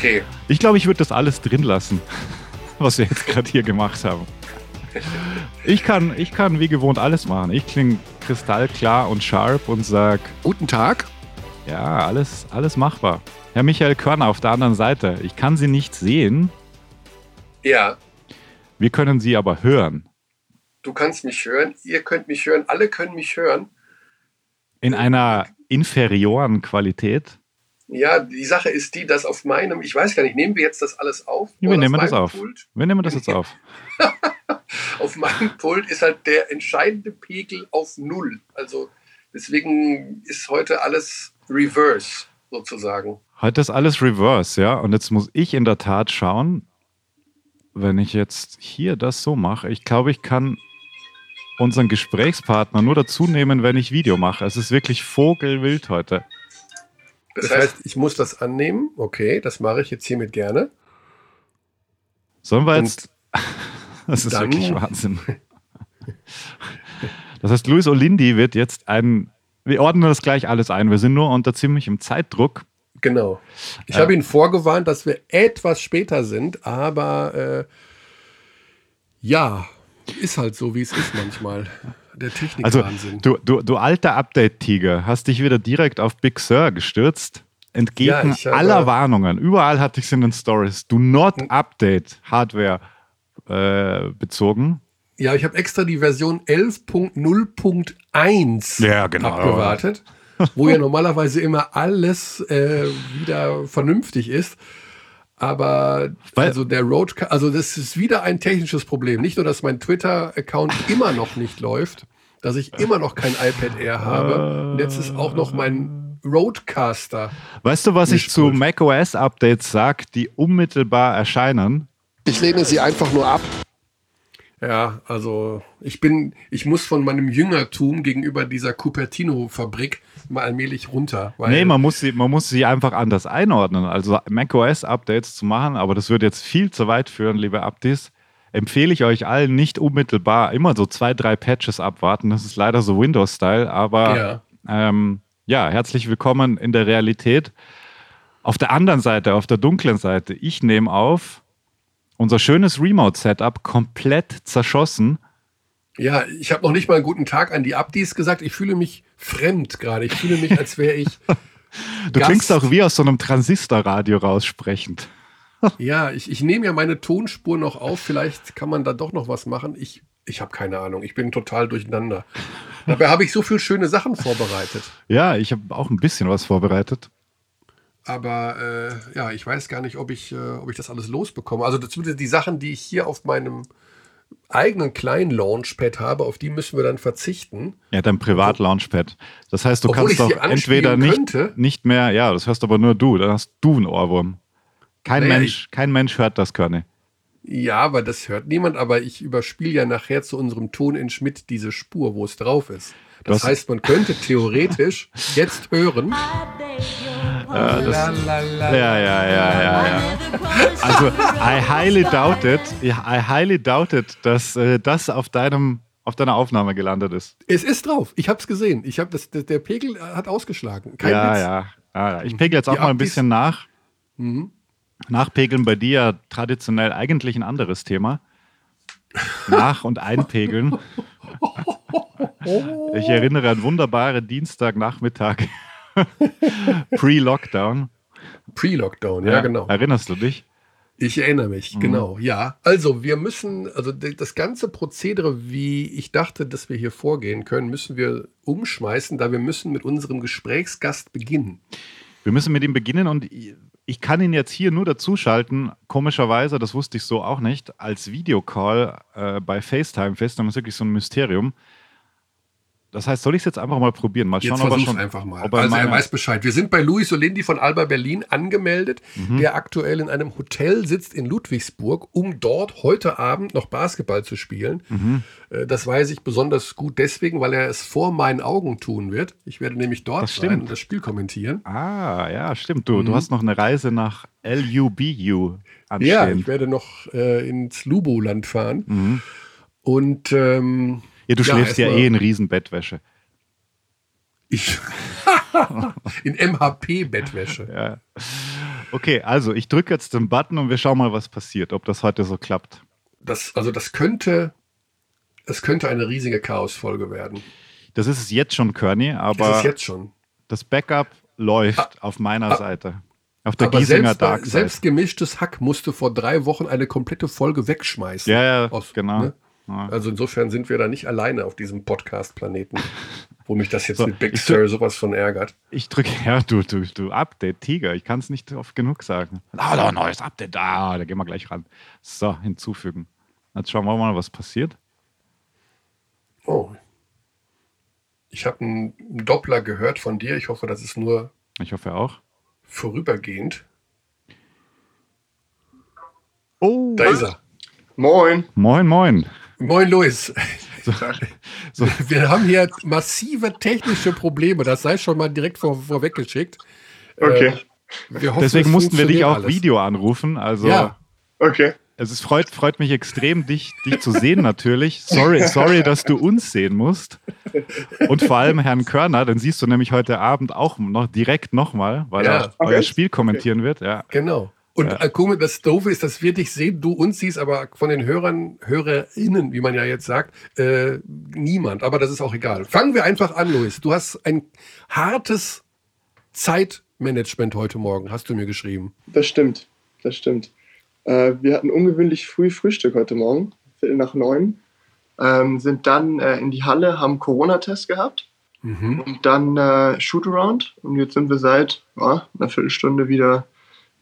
Okay. Ich glaube, ich würde das alles drin lassen, was wir jetzt gerade hier gemacht haben. Ich kann, ich kann wie gewohnt alles machen. Ich klinge kristallklar und sharp und sag, Guten Tag. ja, alles, alles machbar. Herr Michael Körner auf der anderen Seite. Ich kann Sie nicht sehen, Ja, wir können Sie aber hören. du kannst mich hören. Ihr könnt mich hören. Alle können mich hören. In einer inferioren Qualität. Ja, die Sache ist die, dass auf meinem, ich weiß gar nicht, nehmen wir jetzt das alles auf? Ja, wir nehmen das auf. Pult? Wir nehmen das jetzt auf. Auf meinem Pult ist halt der entscheidende Pegel auf Null. Also deswegen ist heute alles reverse sozusagen. Heute ist alles reverse, ja. Und jetzt muss ich in der Tat schauen, wenn ich jetzt hier das so mache. Ich glaube, ich kann unseren Gesprächspartner nur dazu nehmen, wenn ich Video mache. Es ist wirklich vogelwild heute. Das, heißt, ich muss das annehmen. Okay, das mache ich jetzt hiermit gerne. Sollen wir Und jetzt. Das ist dann- wirklich Wahnsinn. Das heißt, Luis Olindi wird jetzt ein. Wir ordnen das gleich alles ein. Wir sind nur unter ziemlichem Zeitdruck. Genau. Ich Ja. habe ihn vorgewarnt, dass wir etwas später sind, aber äh, ja, ist halt so, wie es ist manchmal. Der Also, Technikwahnsinn. du, du, du alter Update-Tiger, hast dich wieder direkt auf Big Sur gestürzt. Entgegen Ja, aller Warnungen. Überall hatte ich es in den Stories. Do not update Hardware äh, bezogen. ja, ich habe extra die Version 11.0.1 Ja, genau. abgewartet, wo ja normalerweise immer alles äh, wieder vernünftig ist. Aber Weil- also der Road, also das ist wieder ein technisches Problem. Nicht nur, dass mein Twitter-Account immer noch nicht läuft, dass ich immer noch kein iPad Air habe. Und jetzt ist auch noch mein Roadcaster. Weißt du, was ich Nicht zu gut. macOS-Updates sage, die unmittelbar erscheinen? Ich lehne sie einfach nur ab. Ja, also ich bin, ich muss von meinem Jüngertum gegenüber dieser Cupertino-Fabrik mal allmählich runter. Weil Nee, man muss, sie, man muss sie einfach anders einordnen. Also macOS-Updates zu machen, aber das würde jetzt viel zu weit führen, liebe Updates. Empfehle ich euch allen nicht unmittelbar immer so zwei, drei Patches abwarten. Das ist leider so Windows-Style, aber Ja. ähm, ja, herzlich willkommen in der Realität. Auf der anderen Seite, auf der dunklen Seite, ich nehme auf unser schönes Remote-Setup komplett zerschossen. Ja, ich habe noch nicht mal einen guten Tag an die Abdis gesagt. Ich fühle mich fremd gerade. Ich fühle mich, als wäre ich. Du Gast. klingst auch wie aus so einem Transistorradio raussprechend. Ja, ich, ich nehme ja meine Tonspur noch auf. Vielleicht kann man da doch noch was machen. Ich, ich habe keine Ahnung. Ich bin total durcheinander. Dabei habe ich so viele schöne Sachen vorbereitet. Ja, ich habe auch ein bisschen was vorbereitet. Aber äh, ja, ich weiß gar nicht, ob ich, äh, ob ich das alles losbekomme. Also zumindest die Sachen, die ich hier auf meinem eigenen kleinen Launchpad habe, auf die müssen wir dann verzichten. Ja, dein Privat-Launchpad. Das heißt, du Obwohl kannst doch entweder nicht, könnte. nicht mehr, ja, das hörst aber nur du, dann hast du einen Ohrwurm. Kein, Naja, Mensch, kein Mensch hört das, Körne. Ja, aber das hört niemand. Aber ich überspiele ja nachher zu unserem Ton in Schmidt diese Spur, wo es drauf ist. Das Das- heißt, man könnte theoretisch jetzt hören. Ja, ja, ja, ja, ja. Also, I highly doubt it, ja, I highly doubt it, dass äh, das auf deinem, auf deiner Aufnahme gelandet ist. Es ist drauf. Ich habe es gesehen. Ich habe das, der, der Pegel hat ausgeschlagen. Kein ja, Witz. ja, ja, ja. Ich pegel jetzt auch Die mal ein bisschen nach. Mhm. Nachpegeln bei dir ja traditionell eigentlich ein anderes Thema. Nach- und einpegeln. Ich erinnere an wunderbare Dienstagnachmittag. Pre-Lockdown. Pre-Lockdown, ja, genau. Erinnerst du dich? Ich erinnere mich, Mhm. genau. Ja, also wir müssen, also das ganze Prozedere, wie ich dachte, dass wir hier vorgehen können, müssen wir umschmeißen, da wir müssen mit unserem Gesprächsgast beginnen. Wir müssen mit ihm beginnen und ich kann ihn jetzt hier nur dazuschalten. Komischerweise, das wusste ich so auch nicht, als Videocall äh, bei FaceTime fest. Das ist wirklich so ein Mysterium. Das heißt, soll ich es jetzt einfach mal probieren? Mal schauen, Jetzt ob er schon. einfach mal. Er also er weiß Bescheid. Wir sind bei Luis Olindi von Alba Berlin angemeldet, Mhm. der aktuell in einem Hotel sitzt in Ludwigsburg, um dort heute Abend noch Basketball zu spielen. Mhm. Äh, Das weiß ich besonders gut deswegen, weil er es vor meinen Augen tun wird. Ich werde nämlich dort Das sein und das Spiel kommentieren. Ah, ja, stimmt. Du, Mhm. du hast noch eine Reise nach LUBU anstehen. Ja, ich werde noch äh, ins Lubo-Land fahren. Mhm. Und ähm, ja, du Ja, schläfst ja, eh in Riesenbettwäsche. ich in MHP-Bettwäsche. Ja. Okay, also ich drücke jetzt den Button und wir schauen mal, was passiert, ob das heute so klappt. Das, also das könnte, es könnte eine riesige Chaosfolge werden. Das ist es jetzt schon, Körny, Das aber ist jetzt schon. das Backup läuft auf meiner ah, Seite. Auf der Giesinger selbst, Dark selbst gemischtes Hack musste vor drei Wochen eine komplette Folge wegschmeißen. Ja, ja, Aus- genau. ne? Ja. Also insofern sind wir da nicht alleine auf diesem Podcast-Planeten, wo mich das jetzt So, mit Big Sur sowas von ärgert. Ich drücke, ja, du, du, du, Update, Tiger. Ich kann es nicht oft genug sagen. Ah, da, neues Update, da, da gehen wir gleich ran. So, hinzufügen. Jetzt schauen wir mal, was passiert. Oh. Ich habe einen Doppler gehört von dir. Ich hoffe, das ist nur Ich hoffe auch. vorübergehend. Oh, Da ist er. Moin. moin, moin. Moin, Luis. So, so, Wir haben hier massive technische Probleme. Das sei schon mal direkt vor, vorweggeschickt. Okay. Äh, wir hoffen, deswegen es mussten wir dich auch alles. Video anrufen. Also, Ja, Okay. es ist, freut, freut mich extrem, dich, dich zu sehen natürlich. Sorry, sorry, dass du uns sehen musst. Und vor allem Herrn Körner, den siehst du nämlich heute Abend auch noch direkt nochmal, weil Ja. er euer Okay. Spiel kommentieren wird. Ja. genau. Und Ja. äh, komisch, das Doofe ist, dass wir dich sehen, du uns siehst, aber von den Hörern, HörerInnen, wie man ja jetzt sagt, äh, niemand. Aber das ist auch egal. Fangen wir einfach an, Luis. Du hast ein hartes Zeitmanagement heute Morgen, hast du mir geschrieben. Das stimmt. Das stimmt. Äh, wir hatten ungewöhnlich früh Frühstück heute Morgen, Viertel nach neun. Ähm, sind dann äh, in die Halle, haben Corona-Test gehabt Mhm. und dann äh, Shootaround. Und jetzt sind wir seit ja, einer Viertelstunde wieder,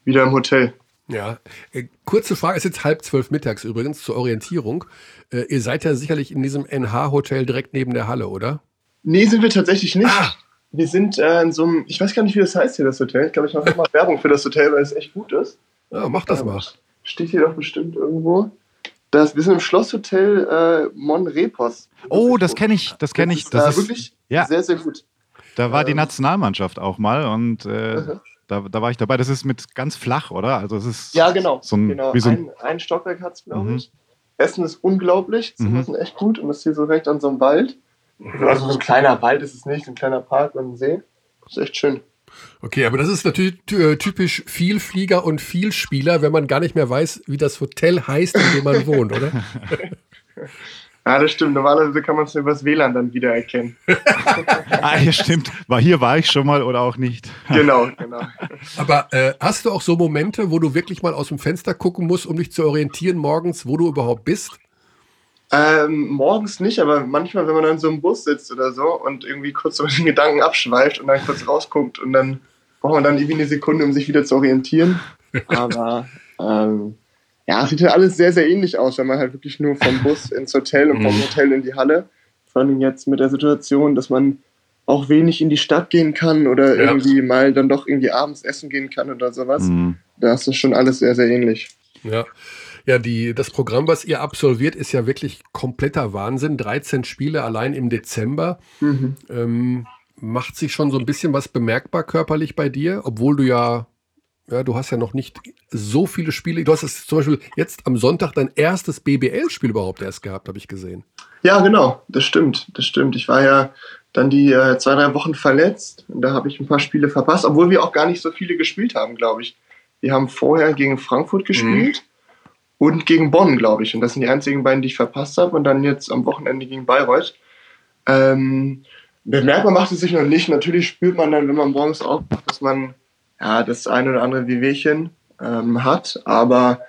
wieder im Hotel. Ja, äh, kurze Frage, es ist jetzt halb zwölf mittags übrigens zur Orientierung. Äh, ihr seid ja sicherlich in diesem NH-Hotel direkt neben der Halle, oder? Nee, sind wir tatsächlich nicht. Ah. Wir sind äh, in so einem, ich weiß gar nicht, wie das heißt hier, das Hotel. Ich glaube, ich mache mal Werbung für das Hotel, weil es echt gut ist. Ja, mach das mal. Steht hier doch bestimmt irgendwo. Das, wir sind im Schlosshotel äh, Monrepos. Oh, das kenne ich, das kenne ich. ist, Das äh, ist, wirklich ja. sehr, sehr gut. Da war die Ähm. Nationalmannschaft auch mal und äh. Da, da war ich dabei. Das ist mit ganz flach, oder? Also es ist Ja, genau. so ein, genau. wie so ein, ein, ein Stockwerk hat es, glaube Mhm. ich. Essen ist unglaublich. Zimmer Mhm. sind echt gut und das ist hier so direkt an so einem Wald. Also so ein kleiner Wald ist es nicht, ein kleiner Park und ein See. Das ist echt schön. Okay, aber das ist natürlich äh, typisch Vielflieger und Vielspieler, wenn man gar nicht mehr weiß, wie das Hotel heißt, in dem man wohnt, oder? Ja, das stimmt. Normalerweise kann man es übers WLAN dann wiedererkennen. ah, ja, stimmt. War hier war ich schon mal oder auch nicht. genau, genau. Aber äh, hast du auch so Momente, wo du wirklich mal aus dem Fenster gucken musst, um dich zu orientieren morgens, wo du überhaupt bist? Ähm, morgens nicht, aber manchmal, wenn man dann so im Bus sitzt oder so und irgendwie kurz so den Gedanken abschweift und dann kurz rausguckt und dann braucht man dann irgendwie eine Sekunde, um sich wieder zu orientieren. Aber ähm, ja, es sieht ja alles sehr, sehr ähnlich aus, wenn man halt wirklich nur vom Bus ins Hotel und vom Mhm. Hotel in die Halle. Vor allem jetzt mit der Situation, dass man auch wenig in die Stadt gehen kann oder Ja. irgendwie mal dann doch irgendwie abends essen gehen kann oder sowas. Mhm. Da ist das schon alles sehr, sehr ähnlich. Ja. Ja, die, das Programm, was ihr absolviert, ist ja wirklich kompletter Wahnsinn. 13 Spiele allein im Dezember. Mhm. Ähm, macht sich schon so ein bisschen was bemerkbar körperlich bei dir, obwohl du ja, ja, du hast ja noch nicht so viele Spiele. Du hast es zum Beispiel jetzt am Sonntag dein erstes BBL-Spiel überhaupt erst gehabt, habe ich gesehen. Ja, genau, das stimmt, das stimmt. Ich war ja dann die äh, zwei, drei Wochen verletzt und da habe ich ein paar Spiele verpasst, obwohl wir auch gar nicht so viele gespielt haben, glaube ich. Wir haben vorher gegen Frankfurt gespielt und gegen Bonn, glaube ich. Und das sind die einzigen beiden, die ich verpasst habe und dann jetzt am Wochenende gegen Bayreuth. Ähm, bemerkbar macht es sich noch nicht. Natürlich spürt man dann, wenn man morgens aufwacht, dass man ja, das eine oder andere Wehwehchen ähm, hat, aber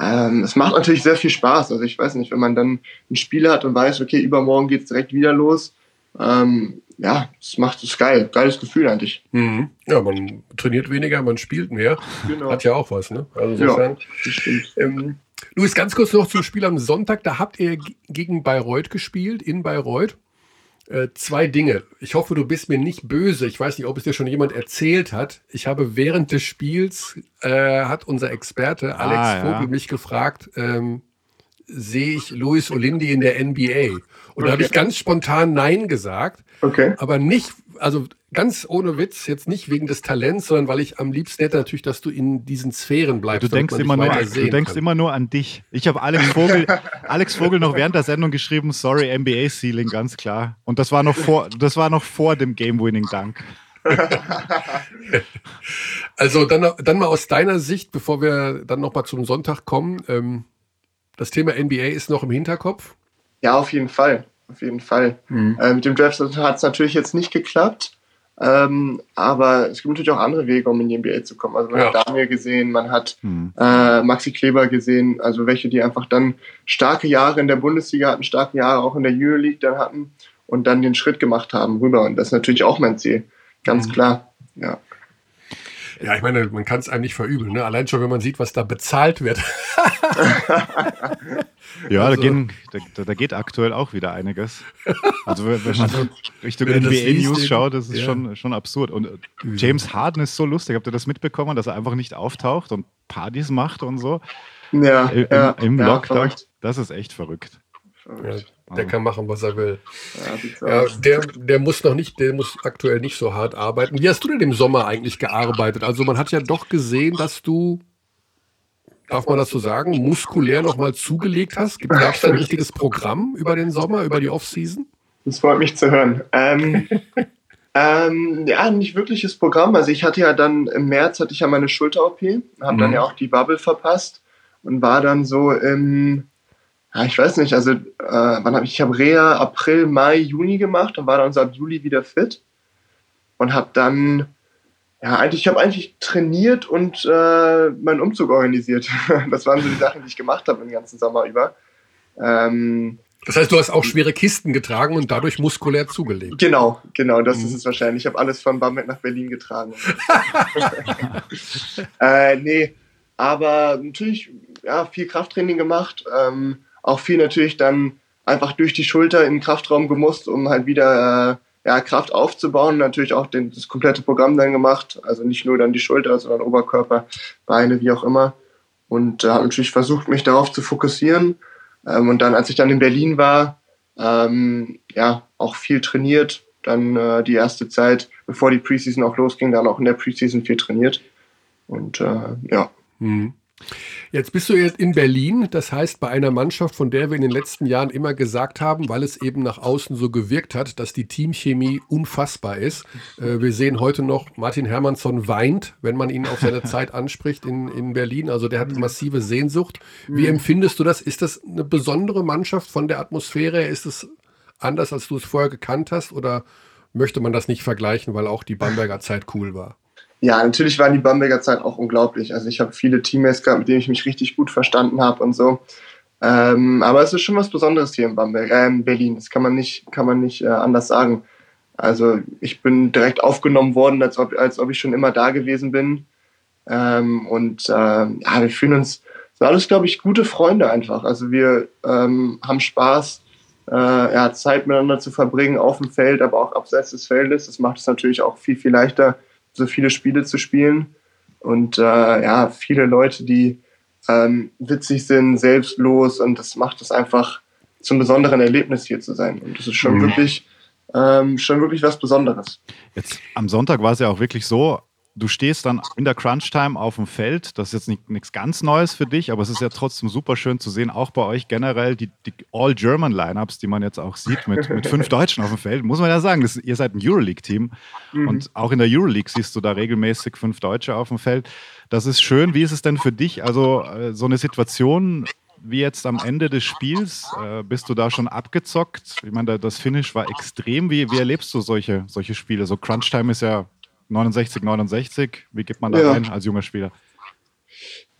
ähm, es macht natürlich sehr viel Spaß. Also ich weiß nicht, wenn man dann ein Spiel hat und weiß, okay, übermorgen geht es direkt wieder los. Ähm, ja, es macht es geil. Geiles Gefühl eigentlich. Ja, man trainiert weniger, man spielt mehr. Genau. Hat ja auch was, ne? Also Ja. insofern. Das stimmt. Ähm, Luis, ganz kurz noch zum Spiel am Sonntag. Da habt ihr gegen Bayreuth gespielt, in Bayreuth. Äh, zwei Dinge. Ich hoffe, du bist mir nicht böse. Ich weiß nicht, ob es dir schon jemand erzählt hat. Ich habe während des Spiels, äh, hat unser Experte Alex Ah, ja. Vogel mich gefragt, ähm, sehe ich Luis Olindi in der NBA? Und da habe Okay. ich ganz spontan Nein gesagt. Okay. Aber nicht, also ganz ohne Witz, jetzt nicht wegen des Talents, sondern weil ich am liebsten hätte natürlich, dass du in diesen Sphären bleibst. Du denkst, immer nur, weiter du denkst kann. immer nur an dich. Ich habe Alex Vogel, Alex Vogel noch während der Sendung geschrieben, sorry, NBA-Ceiling, ganz klar. Und das war noch vor, das war noch vor dem Game-Winning-Dank. also dann, dann mal aus deiner Sicht, bevor wir dann nochmal zum Sonntag kommen, ähm, das Thema NBA ist noch im Hinterkopf? Ja, auf jeden Fall. Auf jeden Fall. Mhm. Äh, mit dem Draft hat es natürlich jetzt nicht geklappt. Ähm, aber es gibt natürlich auch andere Wege, um in die NBA zu kommen. Also man ja. hat Daniel gesehen, man hat mhm. äh, Maxi Kleber gesehen, also welche, die einfach dann starke Jahre in der Bundesliga hatten, starke Jahre auch in der Euroleague dann hatten und dann den Schritt gemacht haben rüber. Und das ist natürlich auch mein Ziel. Ganz mhm. klar. Ja. Ja, ich meine, man kann es einem nicht verübeln. Ne? Allein schon, wenn man sieht, was da bezahlt wird. ja, also, da, gehen, da, da, geht aktuell auch wieder einiges. Also wenn man also, Richtung NBA-News schaut, das ist ja. schon, schon absurd. Und äh, James Harden ist so lustig. Habt ihr das mitbekommen, dass er einfach nicht auftaucht und Partys macht und so? Ja, Im, ja, im Lockdown. Ja, das ist echt verrückt. verrückt. Der kann machen, was er will. Ja, der, der muss noch nicht, der muss aktuell nicht so hart arbeiten. Wie hast du denn im Sommer eigentlich gearbeitet? Also man hat ja doch gesehen, dass du, darf man das so sagen, muskulär nochmal zugelegt hast. Gab es da ein richtiges Programm über den Sommer, über die Offseason? Das freut mich zu hören. Ähm, ähm, ja, nicht wirkliches Programm. Also ich hatte ja dann im März hatte ich ja meine Schulter-OP, habe mhm. dann ja auch die Bubble verpasst und war dann so im ja, ich weiß nicht, also äh, wann habe ich, ich habe Reha April, Mai, Juni gemacht und war dann so ab Juli wieder fit und habe dann, ja, eigentlich, ich habe eigentlich trainiert und äh, meinen Umzug organisiert. das waren so die Sachen, die ich gemacht habe den ganzen Sommer über. Ähm, das heißt, du hast auch schwere Kisten getragen und dadurch muskulär zugelegt. Genau, genau, das mhm. ist es wahrscheinlich. Ich habe alles von Bamberg nach Berlin getragen. äh, nee, aber natürlich ja, viel Krafttraining gemacht. Ähm, auch viel natürlich dann einfach durch die Schulter den Kraftraum gemusst, um halt wieder äh, ja, Kraft aufzubauen. Natürlich auch den, das komplette Programm dann gemacht. Also nicht nur dann die Schulter, sondern Oberkörper, Beine, wie auch immer. Und äh, habe natürlich versucht, mich darauf zu fokussieren. Ähm, und dann, als ich dann in Berlin war, ähm, ja, auch viel trainiert. Dann äh, die erste Zeit, bevor die Preseason auch losging, dann auch in der Preseason viel trainiert. Und äh, ja. Mhm. Jetzt bist du jetzt in Berlin, das heißt bei einer Mannschaft, von der wir in den letzten Jahren immer gesagt haben, weil es eben nach außen so gewirkt hat, dass die Teamchemie unfassbar ist. Äh, wir sehen heute noch, Martin Hermansson weint, wenn man ihn auf seine Zeit anspricht in, in Berlin. Also der hat massive Sehnsucht. Wie mhm. empfindest du das? Ist das eine besondere Mannschaft von der Atmosphäre? Ist es anders, als du es vorher gekannt hast? Oder möchte man das nicht vergleichen, weil auch die Bamberger Zeit cool war? Ja, natürlich war die Bamberger Zeit auch unglaublich. Also ich habe viele Teammates gehabt, mit denen ich mich richtig gut verstanden habe und so. Ähm, aber es ist schon was Besonderes hier in Bamberg, äh, in Berlin. Das kann man nicht, kann man nicht äh, anders sagen. Also ich bin direkt aufgenommen worden, als ob, als ob ich schon immer da gewesen bin. Ähm, und äh, ja, wir fühlen uns, sind alles, glaube ich, gute Freunde einfach. Also wir ähm, haben Spaß, äh, ja, Zeit miteinander zu verbringen auf dem Feld, aber auch abseits des Feldes. Das macht es natürlich auch viel, viel leichter, so viele Spiele zu spielen. Und äh, ja, viele Leute, die ähm, witzig sind, selbstlos und das macht es einfach zum besonderen Erlebnis hier zu sein. Und das ist schon mhm. wirklich, ähm, schon wirklich was Besonderes. Jetzt am Sonntag war es ja auch wirklich so, du stehst dann in der Crunch-Time auf dem Feld. Das ist jetzt nichts ganz Neues für dich, aber es ist ja trotzdem super schön zu sehen, auch bei euch generell die, die All-German-Lineups, die man jetzt auch sieht, mit, mit fünf Deutschen auf dem Feld. Muss man ja sagen, das, ihr seid ein Euroleague-Team. Mhm. Und auch in der Euroleague siehst du da regelmäßig fünf Deutsche auf dem Feld. Das ist schön. Wie ist es denn für dich? Also, äh, so eine Situation wie jetzt am Ende des Spiels? Äh, bist du da schon abgezockt? Ich meine, das Finish war extrem. Wie, wie erlebst du solche, solche Spiele? So Crunch-Time ist ja 69, 69. Wie geht man da ja. rein als junger Spieler?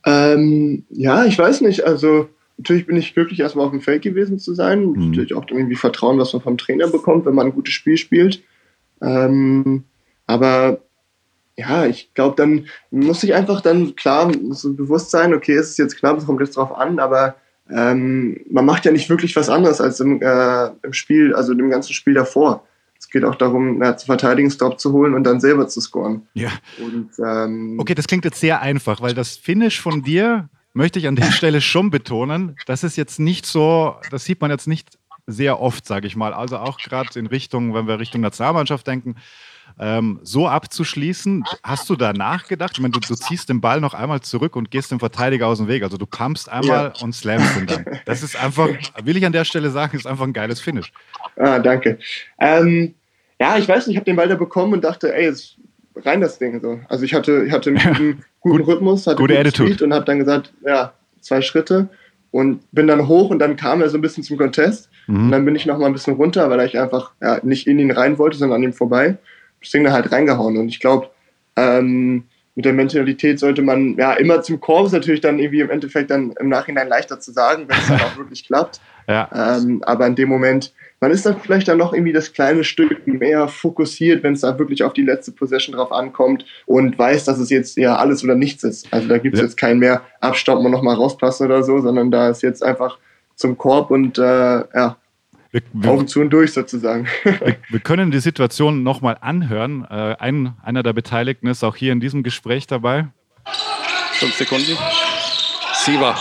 Ähm, ja, ich weiß nicht. Also natürlich bin ich glücklich, erstmal auf dem Feld gewesen zu sein. Mhm. Natürlich auch irgendwie Vertrauen, was man vom Trainer bekommt, wenn man ein gutes Spiel spielt. Ähm, aber ja, ich glaube, dann muss ich einfach dann klar so bewusst sein, okay, es ist jetzt klar, es kommt jetzt drauf an, aber ähm, man macht ja nicht wirklich was anderes als im, äh, im Spiel, also dem ganzen Spiel davor es geht auch darum, ja, zu verteidigen, Stop zu holen und dann selber zu scoren. Ja. Und, ähm, okay, das klingt jetzt sehr einfach, weil das Finish von dir möchte ich an der Stelle schon betonen. Das ist jetzt nicht so, das sieht man jetzt nicht sehr oft, sage ich mal. Also auch gerade in Richtung, wenn wir Richtung Nationalmannschaft denken, ähm, so abzuschließen. Hast du da nachgedacht? Ich meine, du, du, ziehst den Ball noch einmal zurück und gehst dem Verteidiger aus dem Weg. Also du pumpst einmal ja. und slamst ihn dann. Das ist einfach, will ich an der Stelle sagen, ist einfach ein geiles Finish. Ah, danke. Ähm, ja, ich weiß nicht, ich habe den Ball da bekommen und dachte, ey, jetzt rein das Ding. So. Also ich hatte, ich hatte einen guten, guten Rhythmus, hatte Gute Attitude. Und habe dann gesagt, ja, zwei Schritte und bin dann hoch und dann kam er so ein bisschen zum Contest. Und Mhm. dann bin ich noch mal ein bisschen runter, weil ich einfach ja, nicht in ihn rein wollte, sondern an ihm vorbei. Das Ding dann halt reingehauen. Und ich glaube, ähm, mit der Mentalität sollte man ja immer zum Korb ist natürlich dann irgendwie im Endeffekt dann im Nachhinein leichter zu sagen, wenn es dann auch wirklich klappt. Ja. Ähm, aber in dem Moment, man ist dann vielleicht dann noch irgendwie das kleine Stück mehr fokussiert, wenn es da wirklich auf die letzte Possession drauf ankommt und weiß, dass es jetzt ja alles oder nichts ist. Also da gibt es Ja. jetzt kein mehr abstoppen und nochmal rauspassen oder so, sondern da ist jetzt einfach zum Korb und äh, ja, Wir, wir, Augen zu und durch sozusagen. wir, wir können die Situation nochmal anhören. Äh, ein, einer der Beteiligten ist auch hier in diesem Gespräch dabei. Fünf Sekunden. Siva.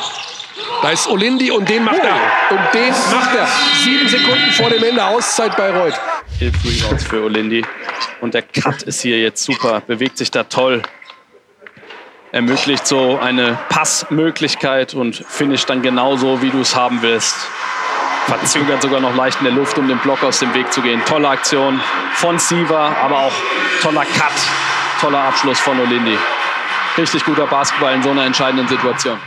Da ist Olindi und den macht er. Und den macht er. Sieben Sekunden vor dem Ende Auszeit bei Reut. Elf Rebounds für Olindi. Und der Cut ist hier jetzt super. Bewegt sich da toll. Ermöglicht so eine Passmöglichkeit und finisht dann genauso, wie du es haben willst. Verzögert sogar noch leicht in der Luft, um den Block aus dem Weg zu gehen. Tolle Aktion von Siva, aber auch toller Cut. Toller Abschluss von Olindi. Richtig guter Basketball in so einer entscheidenden Situation.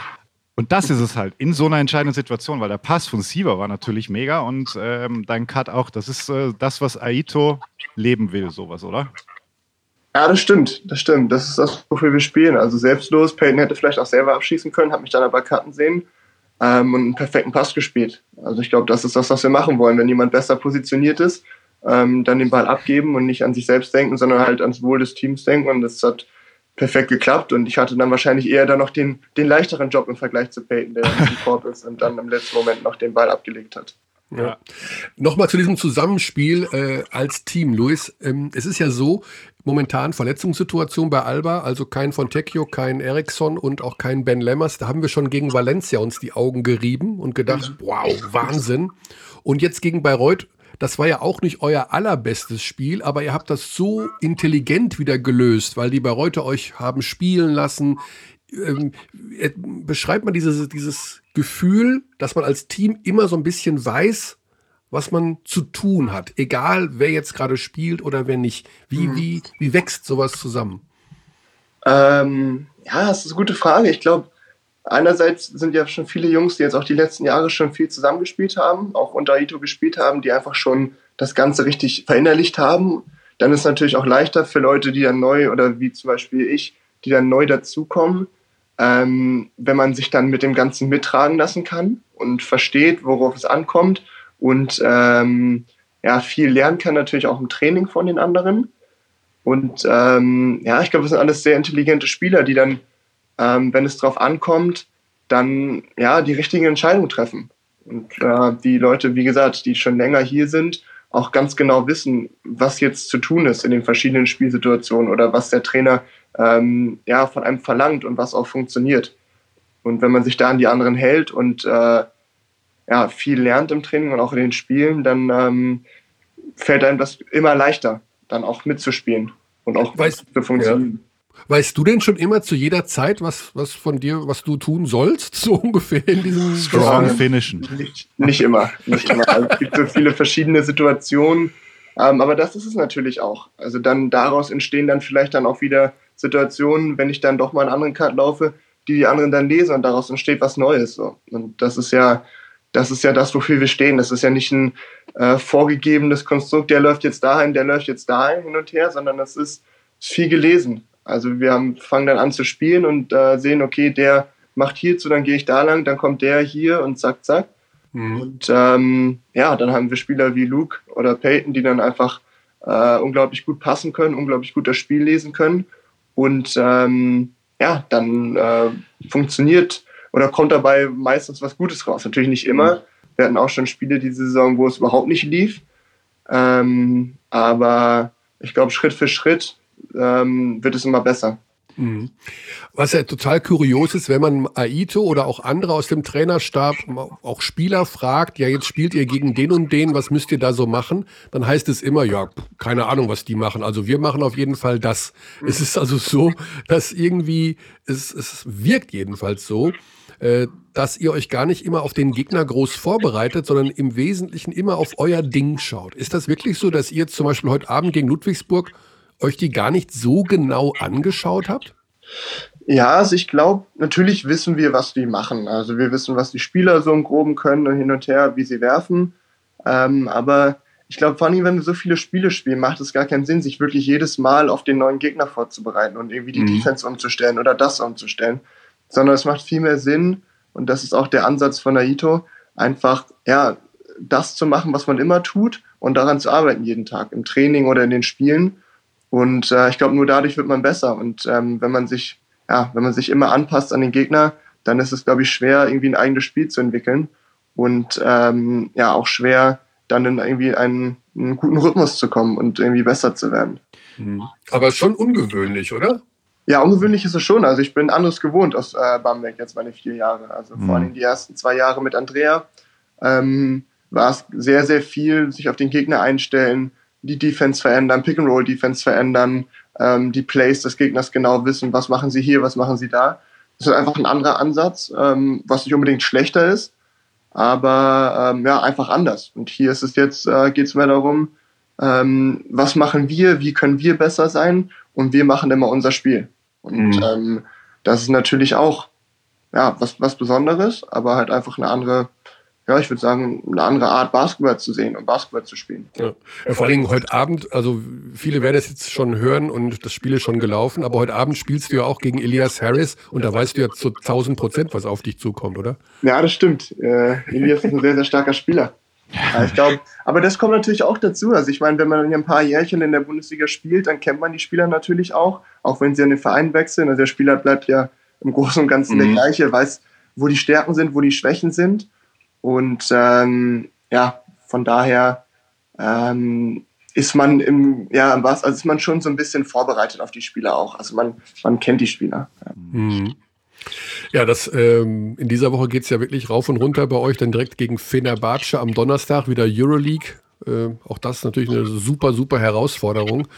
Und das ist es halt in so einer entscheidenden Situation, weil der Pass von Siever war natürlich mega und ähm, dein Cut auch. Das ist äh, das, was Aito leben will, sowas, oder? Ja, das stimmt, das stimmt. Das ist das, wofür wir spielen. Also selbstlos. Peyton hätte vielleicht auch selber abschießen können, hat mich dann aber cutten sehen ähm, und einen perfekten Pass gespielt. Also ich glaube, das ist das, was wir machen wollen. Wenn jemand besser positioniert ist, ähm, dann den Ball abgeben und nicht an sich selbst denken, sondern halt ans Wohl des Teams denken. Und das hat perfekt geklappt. Und ich hatte dann wahrscheinlich eher dann noch den, den leichteren Job im Vergleich zu Peyton, der im Korb ist und dann im letzten Moment noch den Ball abgelegt hat. Ja. Nochmal zu diesem Zusammenspiel äh, als Team, Luis. Ähm, es ist ja so, momentan Verletzungssituation bei Alba, also kein Fontecchio, kein Eriksson und auch kein Ben Lemmers. Da haben wir schon gegen Valencia uns die Augen gerieben und gedacht, wow, Wahnsinn. Und jetzt gegen Bayreuth, das war ja auch nicht euer allerbestes Spiel, aber ihr habt das so intelligent wieder gelöst, weil die Bayreuther euch haben spielen lassen. Ähm, äh, beschreibt man dieses, dieses Gefühl, dass man als Team immer so ein bisschen weiß, was man zu tun hat, egal wer jetzt gerade spielt oder wer nicht. Wie, wie, wie wächst sowas zusammen? Ähm, ja, das ist eine gute Frage. Ich glaube, einerseits sind ja schon viele Jungs, die jetzt auch die letzten Jahre schon viel zusammengespielt haben, auch unter Ito gespielt haben, die einfach schon das Ganze richtig verinnerlicht haben. Dann ist es natürlich auch leichter für Leute, die dann neu oder wie zum Beispiel ich, die dann neu dazukommen, ähm, wenn man sich dann mit dem Ganzen mittragen lassen kann und versteht, worauf es ankommt und ähm, ja, viel lernen kann natürlich auch im Training von den anderen. Und ähm, ja, ich glaube, das sind alles sehr intelligente Spieler, die dann, ähm, wenn es drauf ankommt, dann ja die richtigen Entscheidungen treffen. Und äh, die Leute, wie gesagt, die schon länger hier sind, auch ganz genau wissen, was jetzt zu tun ist in den verschiedenen Spielsituationen oder was der Trainer ähm, ja von einem verlangt und was auch funktioniert. Und wenn man sich da an die anderen hält und äh, ja, viel lernt im Training und auch in den Spielen, dann ähm, fällt einem das immer leichter, dann auch mitzuspielen und auch Weiß- zu funktionieren. Weißt du denn schon immer zu jeder Zeit, was, was von dir, was du tun sollst, so ungefähr in diesem Strong Ja. finishen. Nicht, nicht immer, nicht immer. Also es gibt so viele verschiedene Situationen, ähm, aber das ist es natürlich auch. Also dann daraus entstehen dann vielleicht dann auch wieder Situationen, wenn ich dann doch mal einen anderen Cut laufe, die die anderen dann lesen und daraus entsteht was Neues. So. Und das ist ja, das ist ja das, wofür wir stehen. Das ist ja nicht ein äh, vorgegebenes Konstrukt, der läuft jetzt dahin, der läuft jetzt dahin hin und her, sondern das ist viel gelesen. Also wir haben, fangen dann an zu spielen und äh, sehen, okay, der macht hierzu, dann gehe ich da lang, dann kommt der hier und zack, zack. Mhm. Und ähm, ja, dann haben wir Spieler wie Luke oder Peyton, die dann einfach äh, unglaublich gut passen können, unglaublich gut das Spiel lesen können. Und ähm, ja, dann äh, funktioniert oder kommt dabei meistens was Gutes raus. Natürlich nicht immer. Wir hatten auch schon Spiele diese Saison, wo es überhaupt nicht lief. Ähm, aber ich glaube, Schritt für Schritt ähm, wird es immer besser. Mhm. Was ja total kurios ist, wenn man Aito oder auch andere aus dem Trainerstab, auch Spieler fragt, ja, jetzt spielt ihr gegen den und den, was müsst ihr da so machen? Dann heißt es immer, ja, keine Ahnung, was die machen. Also wir machen auf jeden Fall das. Es ist also so, dass irgendwie, es, es wirkt jedenfalls so. äh, dass ihr euch gar nicht immer auf den Gegner groß vorbereitet, sondern im Wesentlichen immer auf euer Ding schaut. Ist das wirklich so, dass ihr zum Beispiel heute Abend gegen Ludwigsburg euch die gar nicht so genau angeschaut habt? Ja, also ich glaube, natürlich wissen wir, was die machen. Also wir wissen, was die Spieler so im Groben können und hin und her, wie sie werfen. Ähm, aber ich glaube, vor allem, wenn wir so viele Spiele spielen, macht es gar keinen Sinn, sich wirklich jedes Mal auf den neuen Gegner vorzubereiten und irgendwie die mhm. Defense umzustellen oder das umzustellen. Sondern es macht viel mehr Sinn, und das ist auch der Ansatz von Naito, einfach ja, das zu machen, was man immer tut und daran zu arbeiten jeden Tag, im Training oder in den Spielen. Und äh, ich glaube, nur dadurch wird man besser. Und ähm, wenn man sich ja, wenn man sich immer anpasst an den Gegner, dann ist es, glaube ich, schwer, irgendwie ein eigenes Spiel zu entwickeln und ähm, ja, auch schwer, dann in irgendwie einen, einen, guten Rhythmus zu kommen und irgendwie besser zu werden. Mhm. Aber schon ungewöhnlich, oder? Ja, ungewöhnlich ist es schon. Also ich bin anderes gewohnt aus äh, Bamberg jetzt meine vier Jahre. Also mhm. vor allem die ersten zwei Jahre mit Andrea ähm, war es sehr, sehr viel, sich auf den Gegner einstellen, die Defense verändern, Pick-and-Roll-Defense verändern, ähm, die Plays des Gegners genau wissen, was machen sie hier, was machen sie da. Das ist einfach ein anderer Ansatz, ähm, was nicht unbedingt schlechter ist, aber ähm, ja, einfach anders. Und hier ist es jetzt, äh, geht es mehr darum, ähm, was machen wir, wie können wir besser sein und wir machen immer unser Spiel. Und mhm. ähm, das ist natürlich auch ja, was, was Besonderes, aber halt einfach eine andere ja, ich würde sagen, eine andere Art Basketball zu sehen und Basketball zu spielen. Ja. Vor allem heute Abend, also viele werden es jetzt schon hören und das Spiel ist schon gelaufen, aber heute Abend spielst du ja auch gegen Elias Harris und da weißt du ja zu 1000 Prozent, was auf dich zukommt, oder? Ja, das stimmt. Äh, Elias ist ein sehr, sehr starker Spieler. Ja, ich glaube, aber das kommt natürlich auch dazu. Also ich meine, wenn man ein paar Jährchen in der Bundesliga spielt, dann kennt man die Spieler natürlich auch, auch wenn sie an den Verein wechseln. Also der Spieler bleibt ja im Großen und Ganzen mhm. der gleiche, weiß, wo die Stärken sind, wo die Schwächen sind. Und ähm, ja, von daher ähm, ist man im, ja, was, also ist man schon so ein bisschen vorbereitet auf die Spieler auch. Also man, man kennt die Spieler. Ja. Mhm. Ja, das, ähm, in dieser Woche geht es ja wirklich rauf und runter bei euch, dann direkt gegen Fenerbahce am Donnerstag wieder Euroleague. Äh, auch das ist natürlich eine super, super Herausforderung.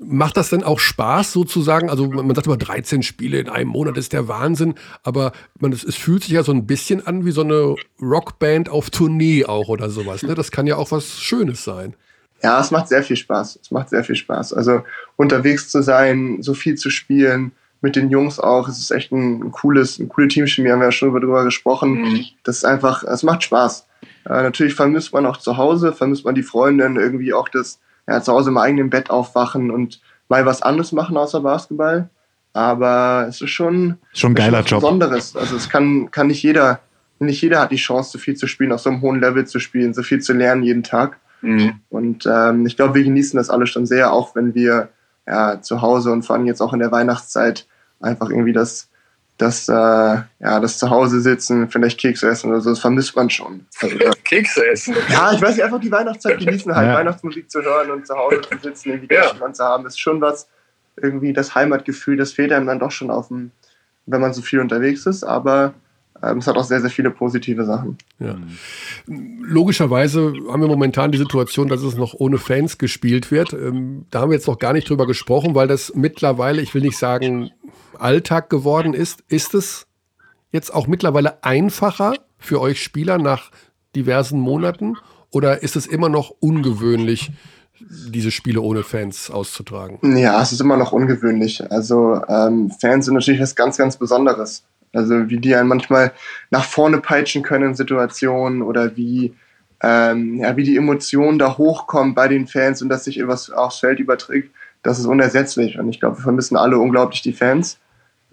Macht das denn auch Spaß sozusagen? Also man sagt immer 13 Spiele in einem Monat ist der Wahnsinn, aber man, es, es fühlt sich ja so ein bisschen an wie so eine Rockband auf Tournee auch oder sowas. Ne? Das kann ja auch was Schönes sein. Ja, es macht sehr viel Spaß. Es macht sehr viel Spaß. Also unterwegs zu sein, so viel zu spielen, mit den Jungs auch. Es ist echt ein, cooles, ein coole Teamchemie, haben wir ja schon darüber gesprochen. Mhm. Das ist einfach, es macht Spaß. Äh, natürlich vermisst man auch zu Hause, vermisst man die Freundin, irgendwie auch das, ja, zu Hause im eigenen Bett aufwachen und mal was anderes machen außer Basketball. Aber es ist schon, schon ein geiler Job. Besonderes. Also es kann, kann nicht jeder, nicht jeder hat die Chance, so viel zu spielen, auf so einem hohen Level zu spielen, so viel zu lernen jeden Tag. Mhm. Und ähm, ich glaube, wir genießen das alle schon sehr, auch wenn wir ja, zu Hause und vor allem jetzt auch in der Weihnachtszeit einfach irgendwie das das, äh, ja, das Zuhause sitzen, vielleicht Kekse essen oder so, das vermisst man schon. Also, Kekse essen? Ja, ich weiß nicht, einfach die Weihnachtszeit genießen, halt ja. Weihnachtsmusik zu hören und zu Hause zu sitzen, irgendwie ja. Zu haben, ist schon was, irgendwie das Heimatgefühl, das fehlt einem dann doch schon auf dem, wenn man so viel unterwegs ist, aber ähm, es hat auch sehr, sehr viele positive Sachen. Ja. Logischerweise haben wir momentan die Situation, dass es noch ohne Fans gespielt wird. Ähm, da haben wir jetzt noch gar nicht drüber gesprochen, weil das mittlerweile, ich will nicht sagen, Alltag geworden ist. Ist es jetzt auch mittlerweile einfacher für euch Spieler nach diversen Monaten oder ist es immer noch ungewöhnlich, diese Spiele ohne Fans auszutragen? Ja, es ist immer noch ungewöhnlich. Also ähm, Fans sind natürlich was ganz, ganz Besonderes. Also wie die einen manchmal nach vorne peitschen können in Situationen oder wie, ähm, ja, wie die Emotionen da hochkommen bei den Fans und dass sich etwas aufs Feld überträgt, das ist unersetzlich. Und ich glaube, wir vermissen alle unglaublich die Fans.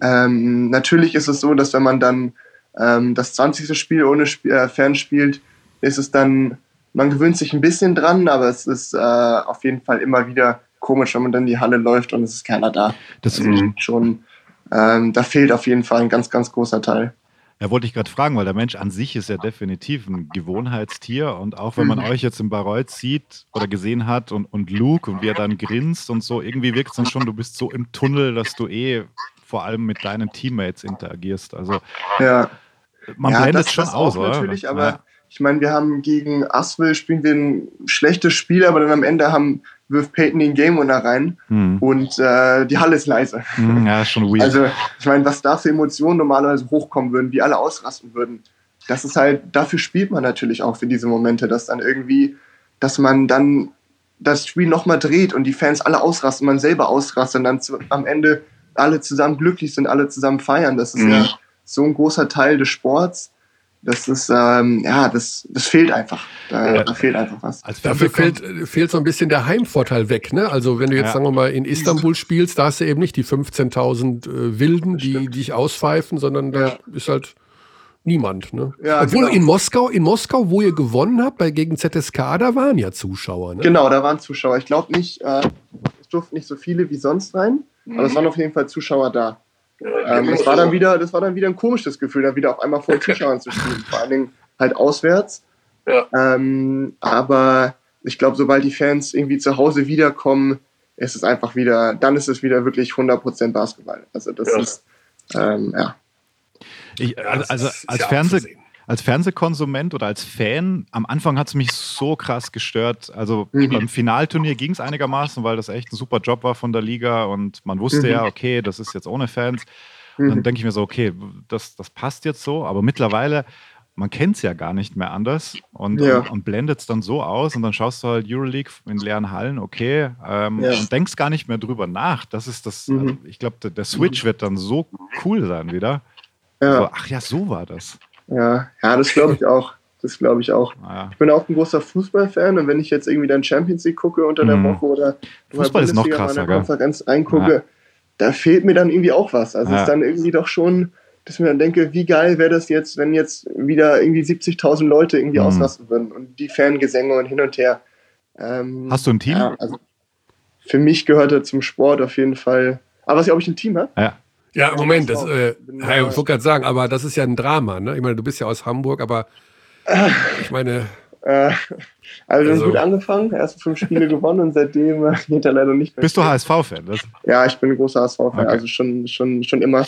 Ähm, natürlich ist es so, dass wenn man dann ähm, das 20. Spiel ohne Sp äh, Fans spielt, ist es dann, man gewöhnt sich ein bisschen dran, aber es ist äh, auf jeden Fall immer wieder komisch, wenn man dann in die Halle läuft und es ist keiner da. Das ist also schon, ähm, da fehlt auf jeden Fall ein ganz, ganz großer Teil. Ja, wollte ich gerade fragen, weil der Mensch an sich ist ja definitiv ein Gewohnheitstier und auch wenn man mhm. euch jetzt im Bayreuth sieht oder gesehen hat und, und Luke und wie er dann grinst und so, irgendwie wirkt es dann schon, du bist so im Tunnel, dass du eh vor allem mit deinen Teammates interagierst. Also ja. man ja, blendet das, schon das aus, oder? Natürlich, aber ja. ich meine, wir haben gegen Aswell spielen wir ein schlechtes Spiel, aber dann am Ende haben wirft Peyton den Game Winner rein Hm. und äh, die Halle ist leise. Hm, ja, schon weird. Also, ich meine, was da für Emotionen normalerweise hochkommen würden, wie alle ausrasten würden, das ist halt, dafür spielt man natürlich auch für diese Momente, dass dann irgendwie, dass man dann das Spiel nochmal dreht und die Fans alle ausrasten, man selber ausrastet und dann zu, am Ende alle zusammen glücklich sind, alle zusammen feiern. Das ist Mhm. ja so ein großer Teil des Sports. Das ist, ähm, ja, das, das fehlt einfach. Da, Ja. da fehlt einfach was. Als Dafür fehlt, äh, fehlt so ein bisschen der Heimvorteil weg. Ne? Also wenn du jetzt, Ja. sagen wir mal, in Istanbul spielst, da hast du eben nicht die 15.000 äh, Wilden, die dich auspfeifen, sondern da Ja. ist halt niemand. Ne? Ja, Obwohl genau. in Moskau, in Moskau, wo ihr gewonnen habt, bei gegen ZSK, da waren ja Zuschauer. Ne? Genau, da waren Zuschauer. Ich glaube nicht, äh, es durften nicht so viele wie sonst rein, aber es waren auf jeden Fall Zuschauer da. Ähm, das, war dann wieder, das war dann wieder ein komisches Gefühl, dann wieder auf einmal vor Zuschauern zu spielen, vor allen Dingen halt auswärts. Ähm, aber ich glaube, sobald die Fans irgendwie zu Hause wiederkommen, ist es einfach wieder, dann ist es wieder wirklich 100% Basketball. Also das Ja. ist, ähm, ja. Ich, Ja, also, also als, ja Fernseh, abzusehen. Als Fernsehkonsument oder als Fan, am Anfang hat es mich so krass gestört. Also Mhm. beim Finalturnier ging es einigermaßen, weil das echt ein super Job war von der Liga und man wusste Mhm. ja, okay, das ist jetzt ohne Fans. Und dann Mhm. denke ich mir so, okay, das, das passt jetzt so, aber mittlerweile, man kennt es ja gar nicht mehr anders und, Ja. und, und blendet es dann so aus und dann schaust du halt Euroleague in leeren Hallen, okay, ähm, Ja. und denkst gar nicht mehr drüber nach. Das ist das, Mhm. also ich glaube, der, der Switch wird dann so cool sein wieder. Ja, So, ach ja, so war das. Ja, ja, das glaube ich auch. Das glaube ich auch. Naja. Ich bin auch ein großer Fußballfan und wenn ich jetzt irgendwie dann Champions League gucke unter der Mhm. Woche oder Fußball ist noch krasser, gell? Konferenz eingucke, da fehlt mir dann irgendwie auch was. Also es Ja. ist dann irgendwie doch schon, dass ich mir dann denke, wie geil wäre das jetzt, wenn jetzt wieder irgendwie 70.000 Leute irgendwie Mhm. ausrasten würden und die Fangesänge und hin und her. Ähm, Hast du ein Team? Ja, also für mich gehört er zum Sport auf jeden Fall. Aber was ich, ob ich ein Team habe? Ja. Ja, Moment, das, auch. äh, hey, ich wollte gerade sagen, aber das ist ja ein Drama. Ne? Ich meine, du bist ja aus Hamburg, aber ich meine, Äh, also, wir Also- haben gut angefangen, erste fünf Spiele gewonnen und seitdem äh, geht er leider nicht mehr. Bist du HSV-Fan? Ja, ich bin ein großer HSV-Fan, Okay. also schon, schon, schon immer.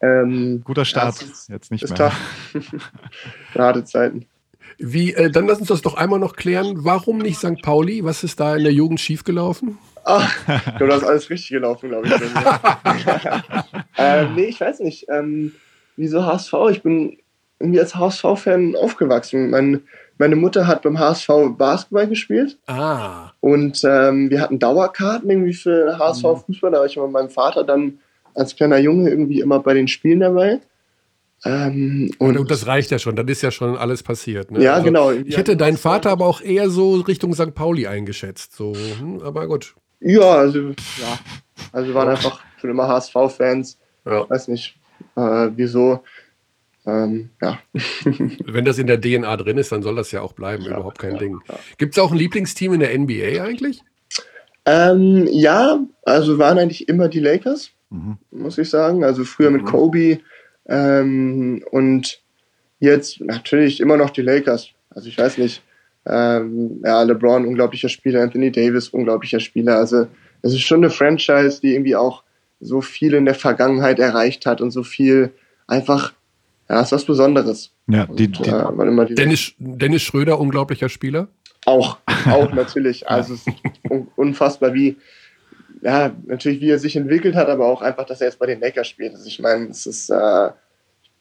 Ähm, guter Start. Ist- Jetzt nicht ist mehr. Harte Zeiten. wie, äh, dann lass uns das doch einmal noch klären. Warum nicht St. Pauli? Was ist da in der Jugend schiefgelaufen? Glaube, das ist alles richtig gelaufen, glaube ich. ähm, nee, ich weiß nicht. Ähm, wieso HSV? Ich bin irgendwie als HSV-Fan aufgewachsen. Mein, meine Mutter hat beim HSV Basketball gespielt Ah, und ähm, wir hatten Dauerkarten irgendwie für HSV-Fußball. Da war ich mit meinem Vater dann als kleiner Junge irgendwie immer bei den Spielen dabei. Ähm, und, und das reicht ja schon. Dann ist ja schon alles passiert. Ne? ja, Also, genau. Ich hätte deinen Vater aber auch eher so Richtung St. Pauli eingeschätzt. So, hm, aber gut. Ja, also, ja. Also waren einfach schon immer HSV-Fans. Ja. Weiß nicht, äh, wieso. Ähm, ja. Wenn das in der DNA drin ist, dann soll das ja auch bleiben. Ja, Überhaupt kein ja, Ding. ja. Gibt es auch ein Lieblingsteam in der NBA eigentlich? Ähm, ja, also waren eigentlich immer die Lakers, Mhm. muss ich sagen. Also früher mit Mhm. Kobe ähm, und jetzt natürlich immer noch die Lakers. Also ich weiß nicht. Ähm, ja, LeBron, unglaublicher Spieler, Anthony Davis, unglaublicher Spieler. Also es ist schon eine Franchise, die irgendwie auch so viel in der Vergangenheit erreicht hat und so viel einfach, ja, ist was Besonderes. Ja, die, Und, die, äh, die Dennis, Dennis Schröder, unglaublicher Spieler. Auch, auch natürlich. Also es ist un unfassbar, wie, ja, natürlich, wie er sich entwickelt hat, aber auch einfach, dass er jetzt bei den Lakers spielt. Also ich meine, es ist, äh,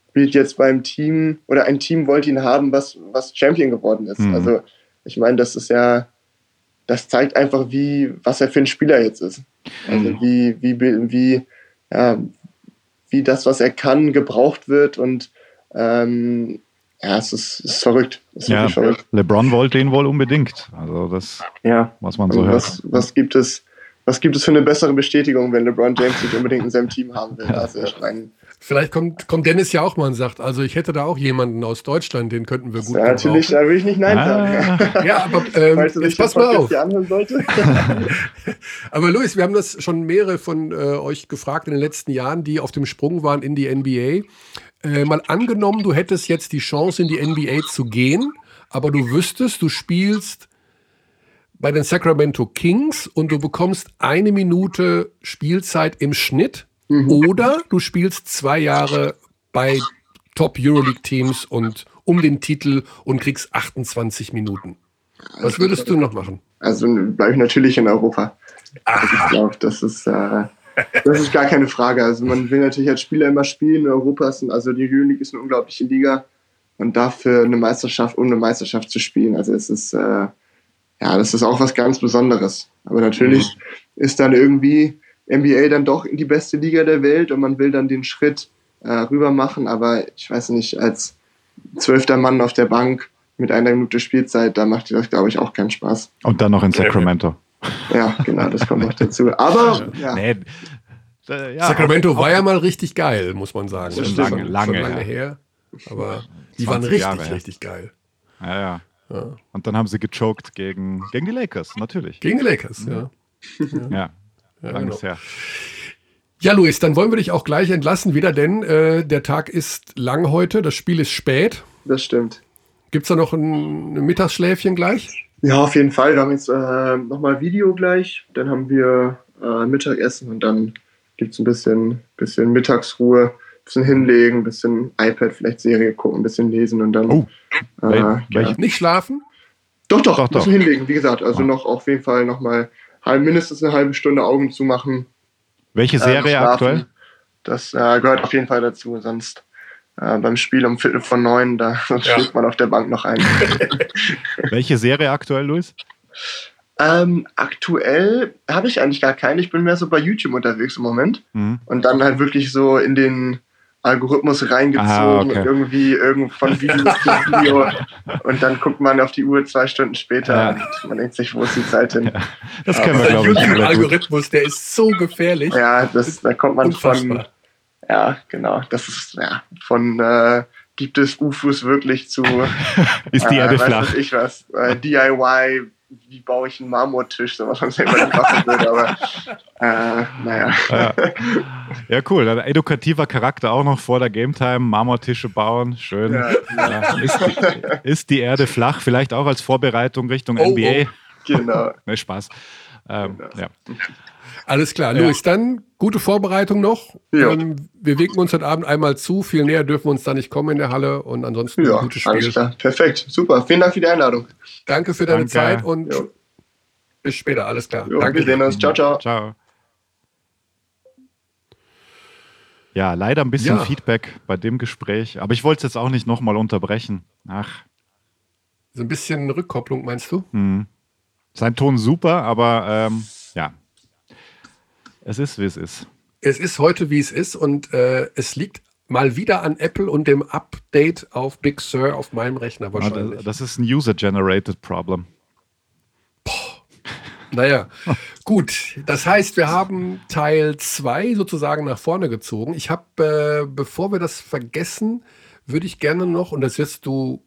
spielt jetzt beim Team, oder ein Team wollte ihn haben, was, was Champion geworden ist. Mhm. Also ich meine, das ist ja, das zeigt einfach, wie, was er für ein Spieler jetzt ist. Also Mhm. wie, wie, wie, ja, wie das, was er kann, gebraucht wird und ähm, ja, es ist, es ist verrückt. Es ist ja, verrückt. LeBron wollte ihn wohl unbedingt. Also das, Ja. was man so Und hört. was, was gibt es, was gibt es für eine bessere Bestätigung, wenn LeBron James sich unbedingt in seinem Team haben will? Also ich meine, Vielleicht kommt, kommt Dennis ja auch mal und sagt, also ich hätte da auch jemanden aus Deutschland, den könnten wir gut ja, natürlich, da will ich nicht Nein sagen. Ah, Ja, aber ähm, Falls du jetzt pass mal auf. Aber Luis, wir haben das schon mehrere von äh, euch gefragt in den letzten Jahren, die auf dem Sprung waren in die NBA. Äh, mal angenommen, du hättest jetzt die Chance, in die NBA zu gehen, aber du wüsstest, du spielst bei den Sacramento Kings und du bekommst eine Minute Spielzeit im Schnitt oder du spielst zwei Jahre bei Top Euroleague Teams und um den Titel und kriegst 28 Minuten. Was würdest du noch machen? Also bleibe ich natürlich in Europa. Also ich glaube, das ist, äh, das ist gar keine Frage. Also man will natürlich als Spieler immer spielen. Europa ist, ein, also die Euroleague ist eine unglaubliche Liga und dafür eine Meisterschaft, um eine Meisterschaft zu spielen. Also es ist, äh, ja, das ist auch was ganz Besonderes. Aber natürlich mhm. ist dann irgendwie NBA dann doch die beste Liga der Welt und man will dann den Schritt äh, rüber machen. Aber ich weiß nicht, als zwölfter Mann auf der Bank mit einer Minute Spielzeit, da macht dir das, glaube ich, auch keinen Spaß. Und dann noch in Sacramento. Ja, genau, das kommt noch dazu. Aber ja. Nee, ja, Sacramento auch, war ja mal richtig geil, muss man sagen. Das ist lange, lange, schon lange her. Aber die waren richtig, Jahre, richtig geil. Ja, ja, ja. Und dann haben sie gechoked gegen, gegen die Lakers, natürlich. Gegen die Lakers, ja. Ja, ja genau. her. Ja, Luis, dann wollen wir dich auch gleich entlassen wieder, denn äh, der Tag ist lang heute, das Spiel ist spät. Das stimmt. Gibt es da noch ein, ein, Mittagsschläfchen gleich? Ja, auf jeden Fall. Wir haben jetzt äh, nochmal Video gleich, dann haben wir äh, Mittagessen und dann gibt es ein bisschen, bisschen Mittagsruhe, ein bisschen hinlegen, ein bisschen iPad, vielleicht Serie gucken, ein bisschen lesen und dann. Oh, äh, ja. Nicht schlafen? Doch, doch, doch, ein bisschen doch. hinlegen, wie gesagt. Also oh. noch auf jeden Fall nochmal mindestens eine halbe Stunde Augen zu machen welche Serie äh, aktuell? Das äh, gehört auf jeden Fall dazu, sonst äh, beim Spiel um Viertel von neun, da ja. schlägt man auf der Bank noch ein. Welche Serie aktuell, Luis? Ähm, aktuell habe ich eigentlich gar keine. Ich bin mehr so bei YouTube unterwegs im Moment. Mhm. Und dann halt wirklich so in den Algorithmus reingezogen, ah, okay. irgendwie irgend von Video zu Video. Und dann guckt man auf die Uhr zwei Stunden später ja. und man denkt sich, wo ist die Zeit hin? Ja, das kennen wir, glaube ich. Der algorithmus der ist so gefährlich. Ja, das, da kommt man Unfassbar. von. Ja, genau. Das ist ja von äh, gibt es UFOs wirklich zu. ist die Erde äh, flach? Ich was. Äh, DIY wie baue ich einen Marmortisch, so was man selber nicht machen würde, aber äh, naja. Ja. ja, cool. Dann edukativer Charakter auch noch vor der Game Time. Marmortische bauen, schön. Ja, ja. Ist, die, ist, die, Erde flach? Vielleicht auch als Vorbereitung Richtung oh, NBA. Oh. Genau. ne, Spaß. Ähm, ja. Alles klar. Ja. Luis, dann gute Vorbereitung noch. Ja. Ähm, wir winken uns heute Abend einmal zu. Viel näher dürfen wir uns da nicht kommen in der Halle und ansonsten ja, gutes Spiel. Alles klar. Perfekt. Super. Vielen Dank für die Einladung. Danke für deine Danke. Zeit und jo. bis später. Alles klar. Jo, Danke. Wir sehen uns. Ciao, ciao. Ciao. Ja, leider ein bisschen ja. Feedback bei dem Gespräch, aber ich wollte es jetzt auch nicht nochmal unterbrechen. Ach. So ein bisschen Rückkopplung, meinst du? Mhm. Sein Ton super, aber ähm, ja, es ist, wie es ist. Es ist heute, wie es ist und äh, es liegt mal wieder an Apple und dem Update auf Big Sur auf meinem Rechner wahrscheinlich. Das ist ein User-Generated Problem. Naja, gut. Das heißt, wir haben Teil 2 sozusagen nach vorne gezogen. Ich habe, äh, bevor wir das vergessen, würde ich gerne noch, und das wirst du,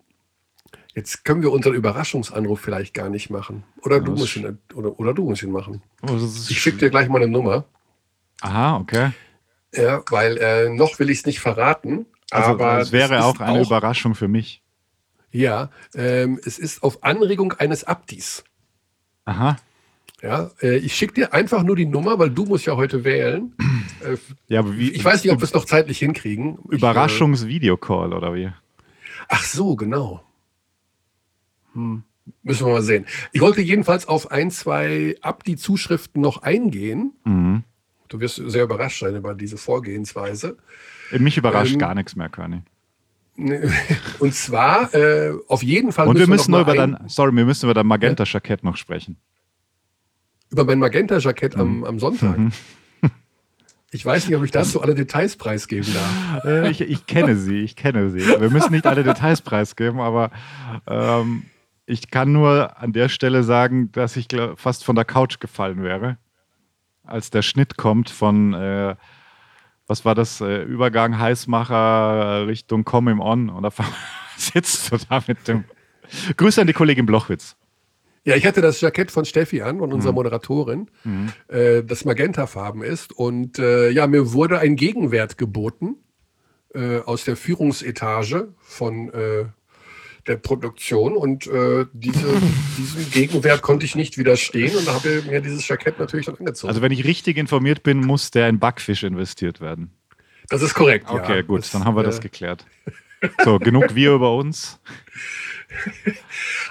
jetzt können wir unseren Überraschungsanruf vielleicht gar nicht machen. Oder, ja, du, musst ihn, oder, oder du musst ihn machen. Oh, ich schicke dir gleich mal eine Nummer. Aha, okay. Ja, weil äh, noch will ich es nicht verraten. Also, aber es wäre auch eine auch, Überraschung für mich. Ja, ähm, es ist auf Anregung eines Abdis. Aha. Ja, äh, ich schicke dir einfach nur die Nummer, weil du musst ja heute wählen. Äh, ja, wie, ich weiß nicht, ob wir es noch zeitlich hinkriegen. Überraschungsvideocall oder wie? Ach so, genau. Hm. Müssen wir mal sehen. Ich wollte jedenfalls auf ein, zwei Abdi-Zuschriften noch eingehen. Mhm. Du wirst sehr überrascht sein über diese Vorgehensweise. Mich überrascht ähm, gar nichts mehr, Körny. Und zwar äh, auf jeden Fall. Und wir müssen wir über dein, sorry, wir müssen über dein Magenta-Jackett noch sprechen. Über mein Magenta-Jackett mhm. am, am, Sonntag. Mhm. Ich weiß nicht, ob ich dazu alle Details preisgeben darf. Ich, ich, kenne sie, ich kenne sie. Wir müssen nicht alle Details preisgeben, aber ähm, ich kann nur an der Stelle sagen, dass ich glaub, fast von der Couch gefallen wäre als der Schnitt kommt von, äh, was war das, äh, Übergang Heißmacher Richtung Come Him On und da sitzt du da mit dem. Grüße an die Kollegin Blochwitz. Ja, ich hatte das Jackett von Steffi an und unserer mhm. Moderatorin, mhm. äh, das magentafarben ist. Und äh, ja, mir wurde ein Gegenwert geboten äh, aus der Führungsetage von äh, der Produktion und äh, diese, diesem Gegenwert konnte ich nicht widerstehen und da habe ich mir dieses Jackett natürlich dann angezogen. Also wenn ich richtig informiert bin, muss der in Backfisch investiert werden. Das ist korrekt. Okay, ja. gut, das, dann haben wir äh, das geklärt. So, genug wir über uns.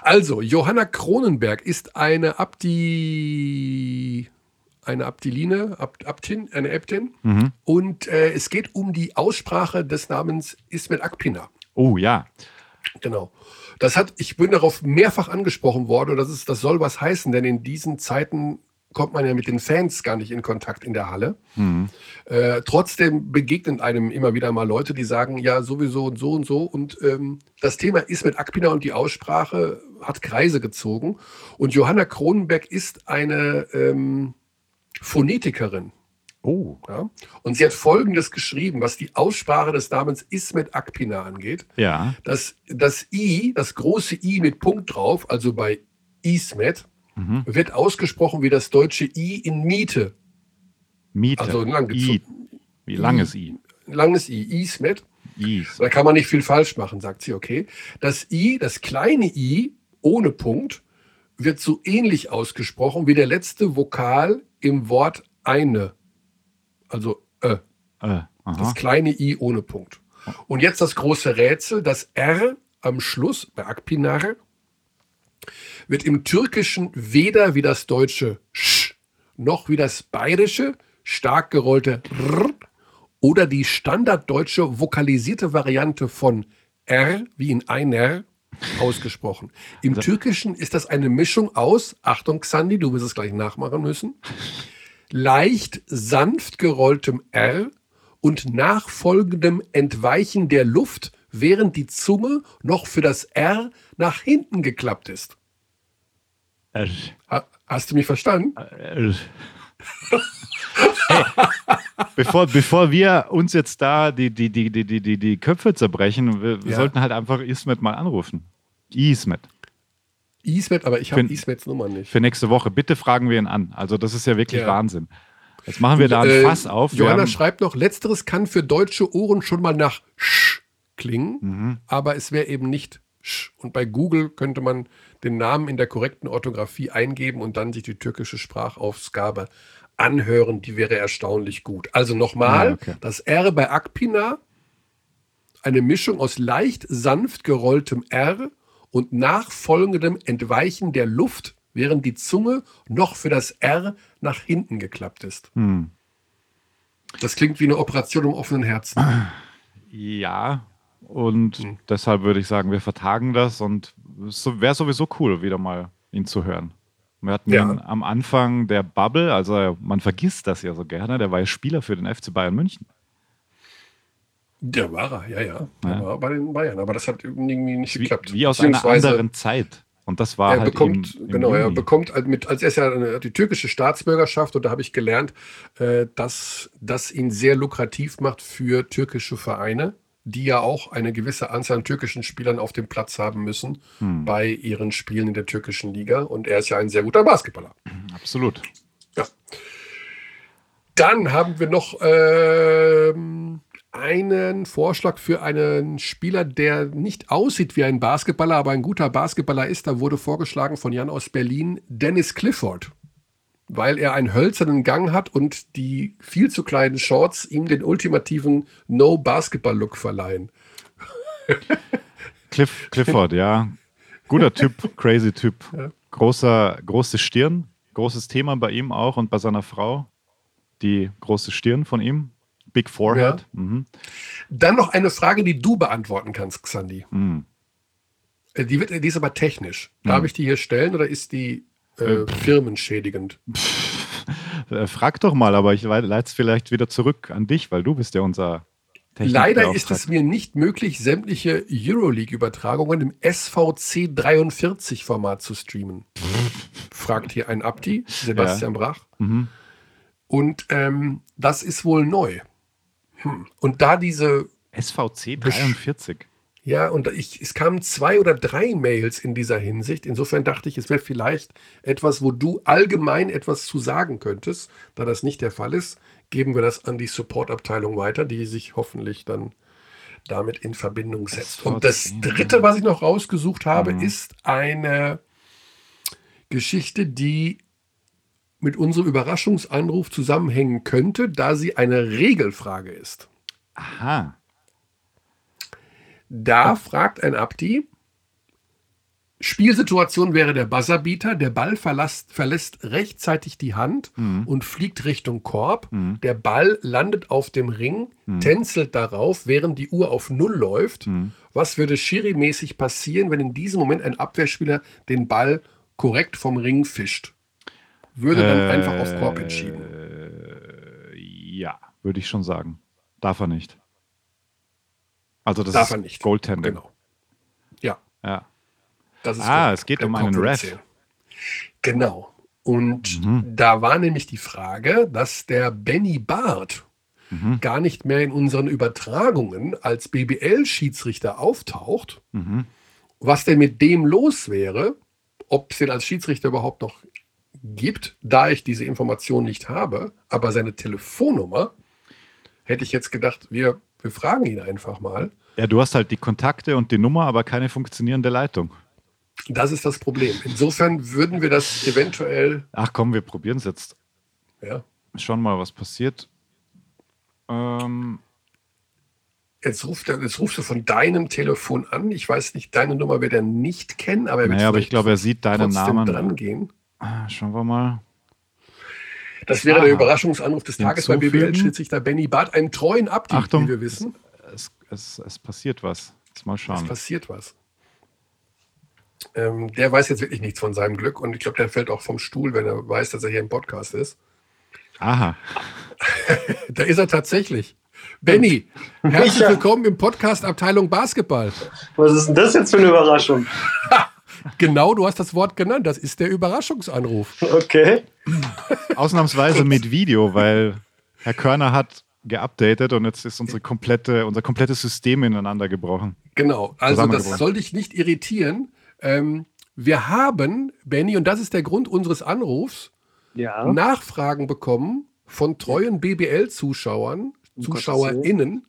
Also, Johanna Kronenberg ist eine Abdi, eine Abdiline, Abt, Abtin, eine Äbtin. Mhm. Und äh, es geht um die Aussprache des Namens Ismet Akpina. Oh ja. Genau. Das hat, ich bin darauf mehrfach angesprochen worden und das ist, das soll was heißen, denn in diesen Zeiten kommt man ja mit den Fans gar nicht in Kontakt in der Halle. Mhm. Äh, trotzdem begegnen einem immer wieder mal Leute, die sagen, ja, sowieso und so und so. Und ähm, das Thema ist mit Akpina und die Aussprache hat Kreise gezogen. Und Johanna Kronenberg ist eine ähm, Phonetikerin. Oh. Ja? Und sie hat Folgendes geschrieben, was die Aussprache des Namens Ismet Akpina angeht. Ja. Das, das I, das große I mit Punkt drauf, also bei Ismet, Mhm. wird ausgesprochen wie das deutsche I in Miete. Miete. Also lang I. Wie langes I? Langes I, Ismet. Is. Da kann man nicht viel falsch machen, sagt sie, okay. Das I, das kleine I ohne Punkt, wird so ähnlich ausgesprochen wie der letzte Vokal im Wort eine. Also äh, Äh, das kleine I ohne Punkt. Und jetzt das große Rätsel, das R am Schluss bei Akpinar wird im Türkischen weder wie das deutsche Sch noch wie das bayerische stark gerollte R oder die standarddeutsche vokalisierte Variante von R wie in einer ausgesprochen. Im Türkischen ist das eine Mischung aus, Achtung Xandi, du wirst es gleich nachmachen müssen, leicht sanft gerolltem R und nachfolgendem Entweichen der Luft, während die Zunge noch für das R nach hinten geklappt ist. Ha- Hast du mich verstanden? äh. hey, bevor, bevor wir uns jetzt da die, die, die, die, die, die, die Köpfe zerbrechen, wir, wir Ja. sollten halt einfach Ismet mal anrufen. Ismet. Ismet, aber ich habe Ismets Nummer nicht. Für nächste Woche. Bitte fragen wir ihn an. Also, das ist ja wirklich Ja. Wahnsinn. Jetzt machen wir da ein Äh, Fass auf. Johanna schreibt noch, letzteres kann für deutsche Ohren schon mal nach Sch klingen, Mhm. aber es wäre eben nicht Sch. Und bei Google könnte man den Namen in der korrekten Orthographie eingeben und dann sich die türkische Sprachausgabe anhören. Die wäre erstaunlich gut. Also nochmal, Ja, okay. das R bei Akpina, eine Mischung aus leicht sanft gerolltem R und nachfolgendem Entweichen der Luft, während die Zunge noch für das R nach hinten geklappt ist. Hm. Das klingt wie eine Operation im offenen Herzen. Ja, und Hm. deshalb würde ich sagen, wir vertagen das und es wäre sowieso cool, wieder mal ihn zu hören. Wir hatten Ja. ihn am Anfang der Bubble, also man vergisst das ja so gerne, der war ja Spieler für den FC Bayern München. Der war er, ja, ja. Der Ja. war bei den Bayern, aber das hat irgendwie nicht Wie, geklappt. wie aus einer anderen Zeit. Und das war Er halt bekommt, im, im genau, er Juni. bekommt halt mit, als er ist ja die türkische Staatsbürgerschaft und da habe ich gelernt, äh, dass das ihn sehr lukrativ macht für türkische Vereine, die ja auch eine gewisse Anzahl an türkischen Spielern auf dem Platz haben müssen Hm. bei ihren Spielen in der türkischen Liga. Und er ist ja ein sehr guter Basketballer. Absolut. Ja. Dann haben wir noch ähm, einen Vorschlag für einen Spieler, der nicht aussieht wie ein Basketballer, aber ein guter Basketballer ist. Da wurde vorgeschlagen von Jan aus Berlin Dennis Clifford, weil er einen hölzernen Gang hat und die viel zu kleinen Shorts ihm den ultimativen No-Basketball-Look verleihen. Cliff, Clifford, ja. Guter Typ, crazy Typ. Großer, große Stirn, großes Thema bei ihm auch und bei seiner Frau. Die große Stirn von ihm. Big Forehead. Mhm. Dann noch eine Frage, die du beantworten kannst, Xandi. Mhm. Äh, Die, wird, die ist aber technisch. Darf Hm. ich die hier stellen oder ist die äh, firmenschädigend? Äh, frag doch mal, aber ich leite es vielleicht wieder zurück an dich, weil du bist ja unser Leider ist es mir nicht möglich, sämtliche Euroleague-Übertragungen im SVC 43-Format zu streamen. Fragt hier ein Abdi, Sebastian Brach. Mhm. Und ähm, das ist wohl neu. Hm. Und da diese, SVC 43. ja, und ich, es kamen zwei oder drei Mails in dieser Hinsicht. Insofern dachte ich, es wäre vielleicht etwas, wo du allgemein etwas zu sagen könntest. Da das nicht der Fall ist, geben wir das an die Support-Abteilung weiter, die sich hoffentlich dann damit in Verbindung setzt. Und das dritte, was ich noch rausgesucht habe, Mhm. ist eine Geschichte, die mit unserem Überraschungsanruf zusammenhängen könnte, da sie eine Regelfrage ist. Aha. Da fragt ein Abdi, Spielsituation wäre der Buzzerbeater. Der Ball verlässt, verlässt rechtzeitig die Hand Mhm. und fliegt Richtung Korb. Mhm. Der Ball landet auf dem Ring, Mhm. tänzelt darauf, während die Uhr auf Null läuft. Mhm. Was würde Schiri-mäßig passieren, wenn in diesem Moment ein Abwehrspieler den Ball korrekt vom Ring fischt? Würde dann einfach auf Korb entschieden. Äh, Ja, würde ich schon sagen. Darf er nicht. Also das Darf ist er nicht. Goaltending. Genau. Ja, Ja. Ah, korrekt. es geht Der um einen Ref. Genau. Und Mhm. da war nämlich die Frage, dass der Benny Barth Mhm. gar nicht mehr in unseren Übertragungen als BBL-Schiedsrichter auftaucht. Mhm. Was denn mit dem los wäre, ob es den als Schiedsrichter überhaupt noch gibt, da ich diese Information nicht habe, aber seine Telefonnummer, hätte ich jetzt gedacht, wir, wir fragen ihn einfach mal. Ja, du hast halt die Kontakte und die Nummer, aber keine funktionierende Leitung. Das ist das Problem. Insofern würden wir das eventuell, Ach komm, wir probieren es jetzt. ja, Schauen mal, was passiert. Ähm, jetzt ruft, er, jetzt rufst du von deinem Telefon an. Ich weiß nicht, deine Nummer wird er nicht kennen, aber er wird naja, aber ich glaube, er sieht deinen Namen. dran gehen. Ah, Schauen wir mal. Das wäre Aha. der Überraschungsanruf des Tages bei. BBL-Schiedsrichter Benny Barth, einen treuen Abdieb, Achtung. wie wir wissen. Es, es, es passiert was. Jetzt mal Es schauen. passiert was. Ähm, der weiß jetzt wirklich nichts von seinem Glück und ich glaube, der fällt auch vom Stuhl, wenn er weiß, dass er hier im Podcast ist. Aha. Da ist er tatsächlich. Benny, herzlich willkommen im Podcast Abteilung Basketball. Was ist denn das jetzt für eine Überraschung? Genau, du hast das Wort genannt. Das ist der Überraschungsanruf. Okay. Ausnahmsweise mit Video, weil Herr Körner hat geupdatet und jetzt ist unsere komplette, unser komplettes System ineinander gebrochen. Genau, also das soll dich nicht irritieren. Ähm, wir haben, Benny, und das ist der Grund unseres Anrufs, Ja. Nachfragen bekommen von treuen BBL-Zuschauern, ZuschauerInnen,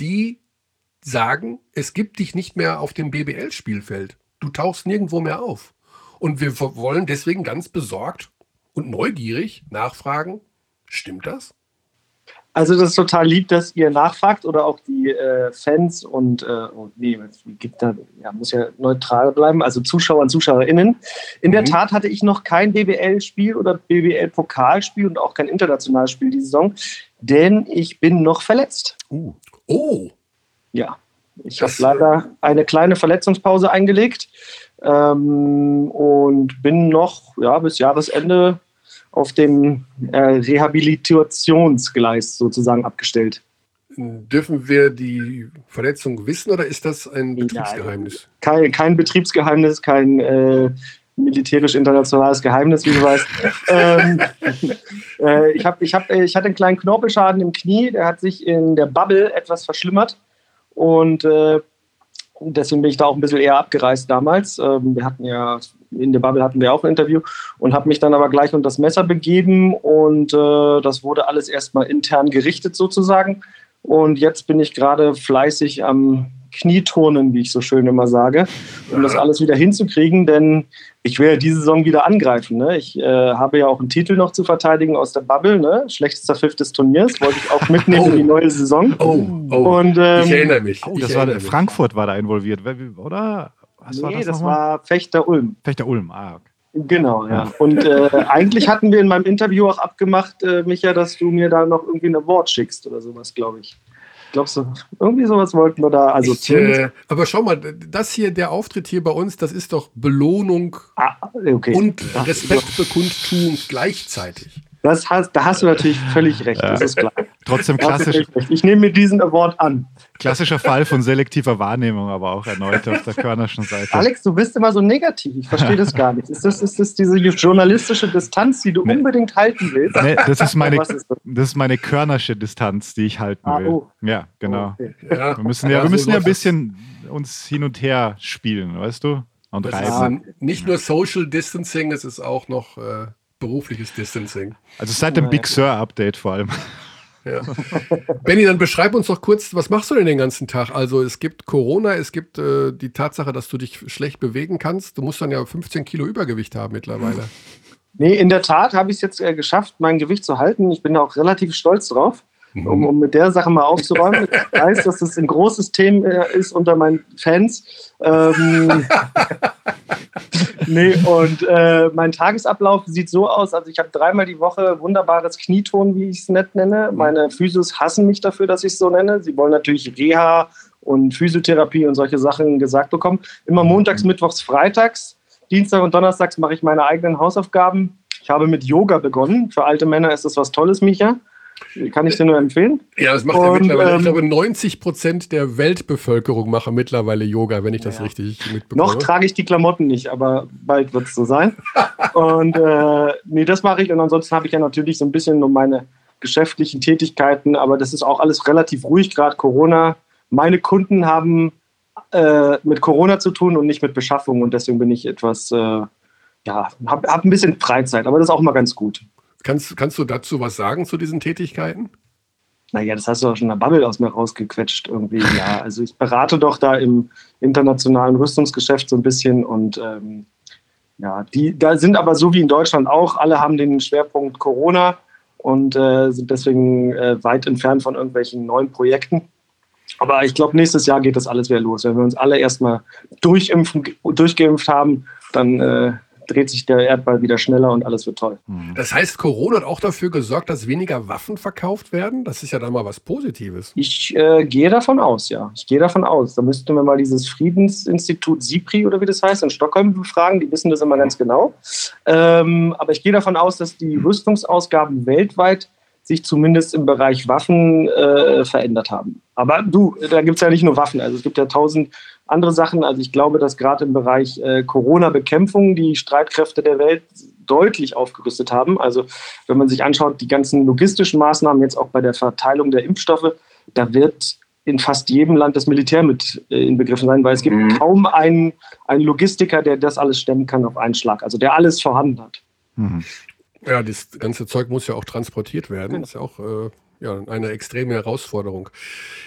die sagen, es gibt dich nicht mehr auf dem BBL-Spielfeld. Du tauchst nirgendwo mehr auf. Und wir wollen deswegen ganz besorgt und neugierig nachfragen, stimmt das? Also das ist total lieb, dass ihr nachfragt oder auch die äh, Fans und äh, oh, nee, gibt da, ja, muss ja neutral bleiben, also Zuschauer und ZuschauerInnen. In der Mhm. Tat hatte ich noch kein BBL-Spiel oder BBL-Pokalspiel und auch kein internationales Spiel diese Saison, denn ich bin noch verletzt. Uh. Oh, Ja, ich habe leider eine kleine Verletzungspause eingelegt ähm, und bin noch ja, bis Jahresende auf dem äh, Rehabilitationsgleis sozusagen abgestellt. dürfen wir die Verletzung wissen oder ist das ein Betriebsgeheimnis? Kein, kein Betriebsgeheimnis, kein äh, militärisch-internationales Geheimnis, wie du weißt. ähm, äh, ich, hab, ich, hab, ich hatte einen kleinen Knorpelschaden im Knie, der hat sich in der Bubble etwas verschlimmert und äh, deswegen bin ich da auch ein bisschen eher abgereist damals. Ähm, wir hatten ja, in der Bubble hatten wir auch ein Interview und habe mich dann aber gleich unter das Messer begeben und äh, das wurde alles erstmal intern gerichtet sozusagen. Und jetzt bin ich gerade fleißig am Knieturnen, wie ich so schön immer sage, um das alles wieder hinzukriegen, denn ich will ja diese Saison wieder angreifen. Ne? Ich äh, habe ja auch einen Titel noch zu verteidigen aus der Bubble, ne? schlechtester Fifth des Turniers, wollte ich auch mitnehmen in die neue Saison. Oh, oh. Und ähm, ich erinnere mich. Oh, ich das war erinnere mich. Frankfurt war da involviert, oder? Was nee, war das, das, war Fechter Ulm. Fechter Ulm. Ah, okay. Genau, ja. Und äh, eigentlich hatten wir in meinem Interview auch abgemacht, äh, Micha, dass du mir da noch irgendwie ein Award schickst oder sowas, glaube ich. Glaubst du, irgendwie sowas wollten wir da, also ich, äh, aber schau mal, das hier, der Auftritt hier bei uns, das ist doch Belohnung ah, okay. und Respektbekundtun gleichzeitig. Das hast, da hast du natürlich völlig recht, das ist klar. Trotzdem klassisch. Ich nehme mir diesen Award an. klassischer Fall von selektiver Wahrnehmung, aber auch erneut auf der Körnerschen Seite. Alex, du bist immer so negativ. Ich verstehe das gar nicht. Ist das, ist das diese journalistische Distanz, die du Nee. unbedingt halten willst? Nee, das ist meine, ist das? das ist meine Körnersche Distanz, die ich halten Ah, will. oh. Ja, genau. Okay. Ja, Wir müssen ja, wir müssen ja ein bisschen uns hin und her spielen, weißt du? Und Das reiben. ist nicht nur Social Distancing, es ist auch noch äh, berufliches Distancing. Also seit dem Big Sur Update vor allem. Ja. Benny, dann beschreib uns doch kurz, was machst du denn den ganzen Tag? Also es gibt Corona, es gibt äh, die Tatsache, dass du dich schlecht bewegen kannst. Du musst dann ja 15 Kilo Übergewicht haben mittlerweile. Nee, in der Tat habe ich es jetzt äh, geschafft, mein Gewicht zu halten. Ich bin da auch relativ stolz drauf, um, um mit der Sache mal aufzuräumen. Ich weiß, dass das ein großes Thema äh, ist unter meinen Fans. Ähm, nee, und äh, mein Tagesablauf sieht so aus, also ich habe dreimal die Woche wunderbares Knieton, wie ich es nett nenne. Meine Physios hassen mich dafür, dass ich es so nenne. Sie wollen natürlich Reha und Physiotherapie und solche Sachen gesagt bekommen. Immer montags, mittwochs, freitags. Dienstag und Donnerstags mache ich meine eigenen Hausaufgaben. Ich habe mit Yoga begonnen. Für alte Männer ist das was Tolles, Micha. Kann ich dir nur empfehlen. Ja, das macht ja mittlerweile, ähm, ich glaube, 90 Prozent der Weltbevölkerung machen mittlerweile Yoga, wenn ich das ja. richtig mitbekomme. Noch trage ich die Klamotten nicht, aber bald wird es so sein. und äh, nee, das mache ich. Und ansonsten habe ich ja natürlich so ein bisschen um meine geschäftlichen Tätigkeiten, aber das ist auch alles relativ ruhig, gerade Corona. Meine Kunden haben äh, mit Corona zu tun und nicht mit Beschaffung und deswegen bin ich etwas, äh, ja, habe hab ein bisschen Freizeit, aber das ist auch mal ganz gut. Kannst, kannst du dazu was sagen zu diesen Tätigkeiten? Naja, das hast du auch schon in der Bubble aus mir rausgequetscht irgendwie. Ja, also ich berate doch da im internationalen Rüstungsgeschäft so ein bisschen und ähm, ja, die da sind aber so wie in Deutschland auch, alle haben den Schwerpunkt Corona und äh, sind deswegen äh, weit entfernt von irgendwelchen neuen Projekten. Aber ich glaube, nächstes Jahr geht das alles wieder los. Wenn wir uns alle erstmal durchimpfen, durchgeimpft haben, dann äh, dreht sich der Erdball wieder schneller und alles wird toll. Mhm. Das heißt, Corona hat auch dafür gesorgt, dass weniger Waffen verkauft werden? Das ist ja dann mal was Positives. Ich äh, gehe davon aus, ja. Ich gehe davon aus. Da müssten wir mal dieses Friedensinstitut SIPRI oder wie das heißt in Stockholm befragen. Die wissen das immer ganz genau. Ähm, aber ich gehe davon aus, dass die Rüstungsausgaben weltweit sich zumindest im Bereich Waffen äh, verändert haben. Aber du, da gibt es ja nicht nur Waffen. Also es gibt ja tausend andere Sachen. Also ich glaube, dass gerade im Bereich äh, Corona-Bekämpfung die Streitkräfte der Welt deutlich aufgerüstet haben. Also wenn man sich anschaut, die ganzen logistischen Maßnahmen jetzt auch bei der Verteilung der Impfstoffe, da wird in fast jedem Land das Militär mit äh, inbegriffen sein, weil es gibt mhm. kaum einen, einen Logistiker, der das alles stemmen kann auf einen Schlag, also der alles vorhanden hat. Mhm. Ja, das ganze Zeug muss ja auch transportiert werden. Das ist ja auch äh, ja, eine extreme Herausforderung.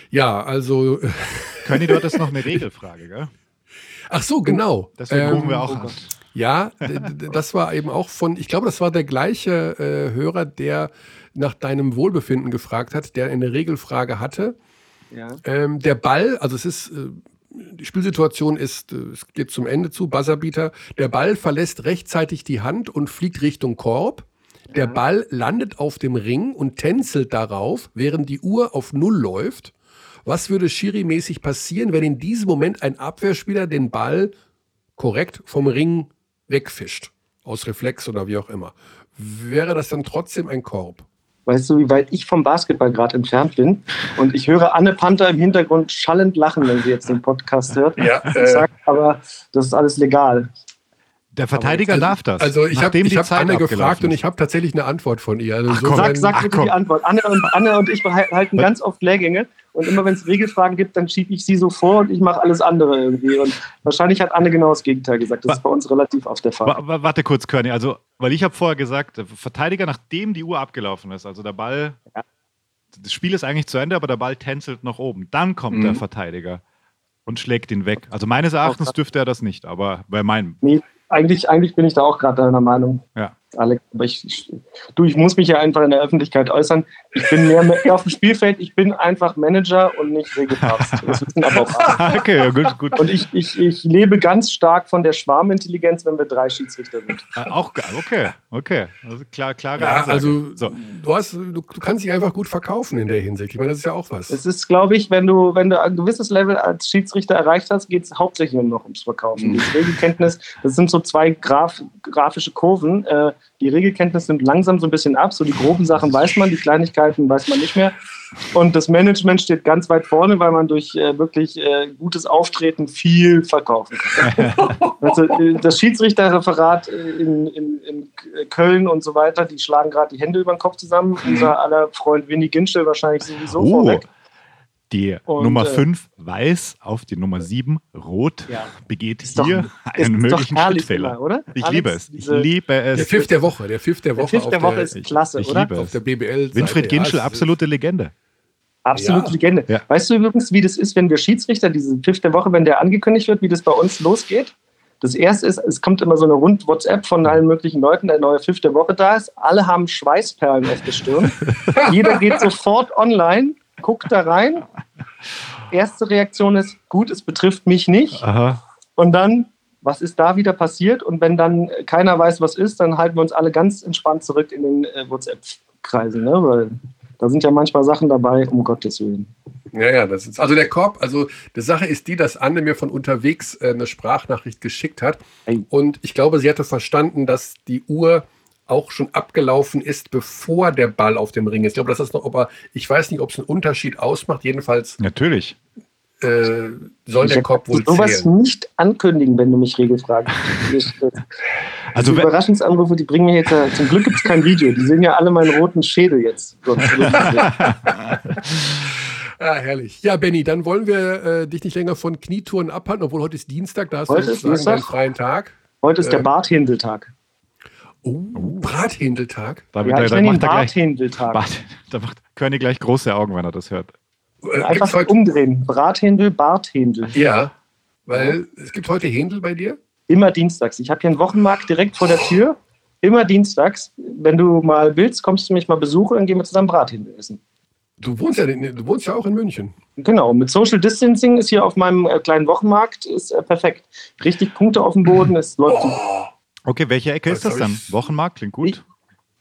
Ja, also. Conny, du hattest noch eine Regelfrage, gell? Ach so, genau. Deswegen ähm, rufen wir auch an. Ja, das war eben auch von, ich glaube, das war der gleiche äh, Hörer, der nach deinem Wohlbefinden gefragt hat, der eine Regelfrage hatte. Ja. Ähm, der Ball, also es ist, äh, die Spielsituation ist, äh, es geht zum Ende zu, Buzzerbeater. Der Ball verlässt rechtzeitig die Hand und fliegt Richtung Korb. Der Ball landet auf dem Ring und tänzelt darauf, während die Uhr auf Null läuft. Was würde Schiri-mäßig passieren, wenn in diesem Moment ein Abwehrspieler den Ball korrekt vom Ring wegfischt? Aus Reflex oder wie auch immer. Wäre das dann trotzdem ein Korb? Weißt du, wie weit ich vom Basketball gerade entfernt bin? Und ich höre Anne Panther im Hintergrund schallend lachen, wenn sie jetzt den Podcast hört. Ja, äh, sag, aber das ist alles legal. Der Verteidiger also, darf das. Also ich habe hab Anne gefragt und ich habe tatsächlich eine Antwort von ihr. Also ach, so sag, sag bitte die Antwort. Anne und, Anne und ich halten ganz oft Lehrgänge und immer wenn es Regelfragen gibt, dann schiebe ich sie so vor und ich mache alles andere irgendwie. Und wahrscheinlich hat Anne genau das Gegenteil gesagt. Das ist bei uns relativ oft der Fall. Warte kurz, Körny. Also, weil ich habe vorher gesagt, Verteidiger, nachdem die Uhr abgelaufen ist, also der Ball, ja. das Spiel ist eigentlich zu Ende, aber der Ball tänzelt nach oben. Dann kommt mhm. der Verteidiger und schlägt ihn weg. Also meines Erachtens dürfte er das nicht, aber bei meinem. Nee, eigentlich, eigentlich bin ich da auch gerade deiner Meinung. Ja. Alex, aber ich, ich, du, ich muss mich ja einfach in der Öffentlichkeit äußern. Ich bin mehr, mehr auf dem Spielfeld, ich bin einfach Manager und nicht Regelpapst. Das wissen aber auch alle. okay, gut, gut. Und ich, ich, ich lebe ganz stark von der Schwarmintelligenz, wenn wir drei Schiedsrichter sind. Ah, auch okay, okay. Also klar, klar. Ja, also so. du, hast, du, du, kannst dich einfach gut verkaufen in der Hinsicht. Ich meine, das ist ja auch was. Es ist, glaube ich, wenn du, wenn du ein gewisses Level als Schiedsrichter erreicht hast, geht es hauptsächlich nur noch ums Verkaufen. Mhm. Die Regelkenntnis, das sind so zwei Graf, grafische Kurven. Äh, die Regelkenntnis nimmt langsam so ein bisschen ab. So die groben Sachen weiß man, die Kleinigkeiten weiß man nicht mehr. Und das Management steht ganz weit vorne, weil man durch äh, wirklich äh, gutes Auftreten viel verkaufen kann. also, äh, das Schiedsrichterreferat äh, in, in, in, Köln und so weiter, die schlagen gerade die Hände über den Kopf zusammen. Unser aller Freund Winnie Ginschel wahrscheinlich sowieso oh. vorweg. Die und, Nummer 5 äh, weiß auf die Nummer 7 rot ja. begeht ist hier doch, einen möglichen Schrittfehler. oder? Ich Alex, liebe es. Ich liebe es. Der Pfiff der Woche. Der Pfiff der Woche, der, der Woche der, ist klasse, ich, oder? Liebe auf der BBL. Winfried Ginschel, absolute Legende. Absolute ja. Legende. Ja. Weißt du übrigens, wie das ist, wenn wir Schiedsrichter, diesen Pfiff der Woche, wenn der angekündigt wird, wie das bei uns losgeht? Das erste ist, es kommt immer so eine rund WhatsApp von allen möglichen Leuten, der neue Pfiff der Woche da ist. Alle haben Schweißperlen auf der Stirn. Jeder geht sofort online guckt da rein. Erste Reaktion ist, gut, es betrifft mich nicht. Aha. Und dann was ist da wieder passiert? Und wenn dann keiner weiß, was ist, dann halten wir uns alle ganz entspannt zurück in den äh, WhatsApp-Kreisen, ne? weil da sind ja manchmal Sachen dabei, um Gottes Willen. Ja, ja, das ist, also der Korb, also die Sache ist die, dass Anne mir von unterwegs äh, eine Sprachnachricht geschickt hat. Ei. Und ich glaube, sie hatte verstanden, dass die Uhr auch schon abgelaufen ist, bevor der Ball auf dem Ring ist. Ich glaube, das ist noch, aber ich weiß nicht, ob es einen Unterschied ausmacht. Jedenfalls Natürlich. äh, soll der Ich Korb wohl werde sowas zählen. nicht ankündigen, wenn du mich regelfragst. Also die Überraschungsanrufe, die bringen mir jetzt, ja- zum Glück gibt es kein Video, die sehen ja alle meinen roten Schädel jetzt. Ah, herrlich. Ja, Benny, dann wollen wir äh, dich nicht länger von Knietouren abhalten, obwohl heute ist Dienstag, da hast Heute du ist sozusagen Dienstag? deinen freien Tag. Heute ist der Ähm, Barthändeltag. Oh, Brathändeltag. Da, Ja, da, ich da macht er gleich. Bart, da macht Körny gleich große Augen, wenn er das hört. Äh, Einfach heute, umdrehen. Brathändel, Barthändel. ja, weil es gibt heute Händel bei dir. Immer dienstags. Ich habe hier einen Wochenmarkt direkt vor der Tür. Immer dienstags. Wenn du mal willst, kommst du mich mal besuchen, dann gehen wir zusammen Brathändel essen. Du wohnst ja, du wohnst ja auch in München. Genau, mit Social Distancing ist hier auf meinem äh, kleinen Wochenmarkt ist, äh, perfekt. Richtig Punkte auf dem Boden, es läuft. super. Okay, welche Ecke ist Das dann? ich- Wochenmarkt, klingt gut.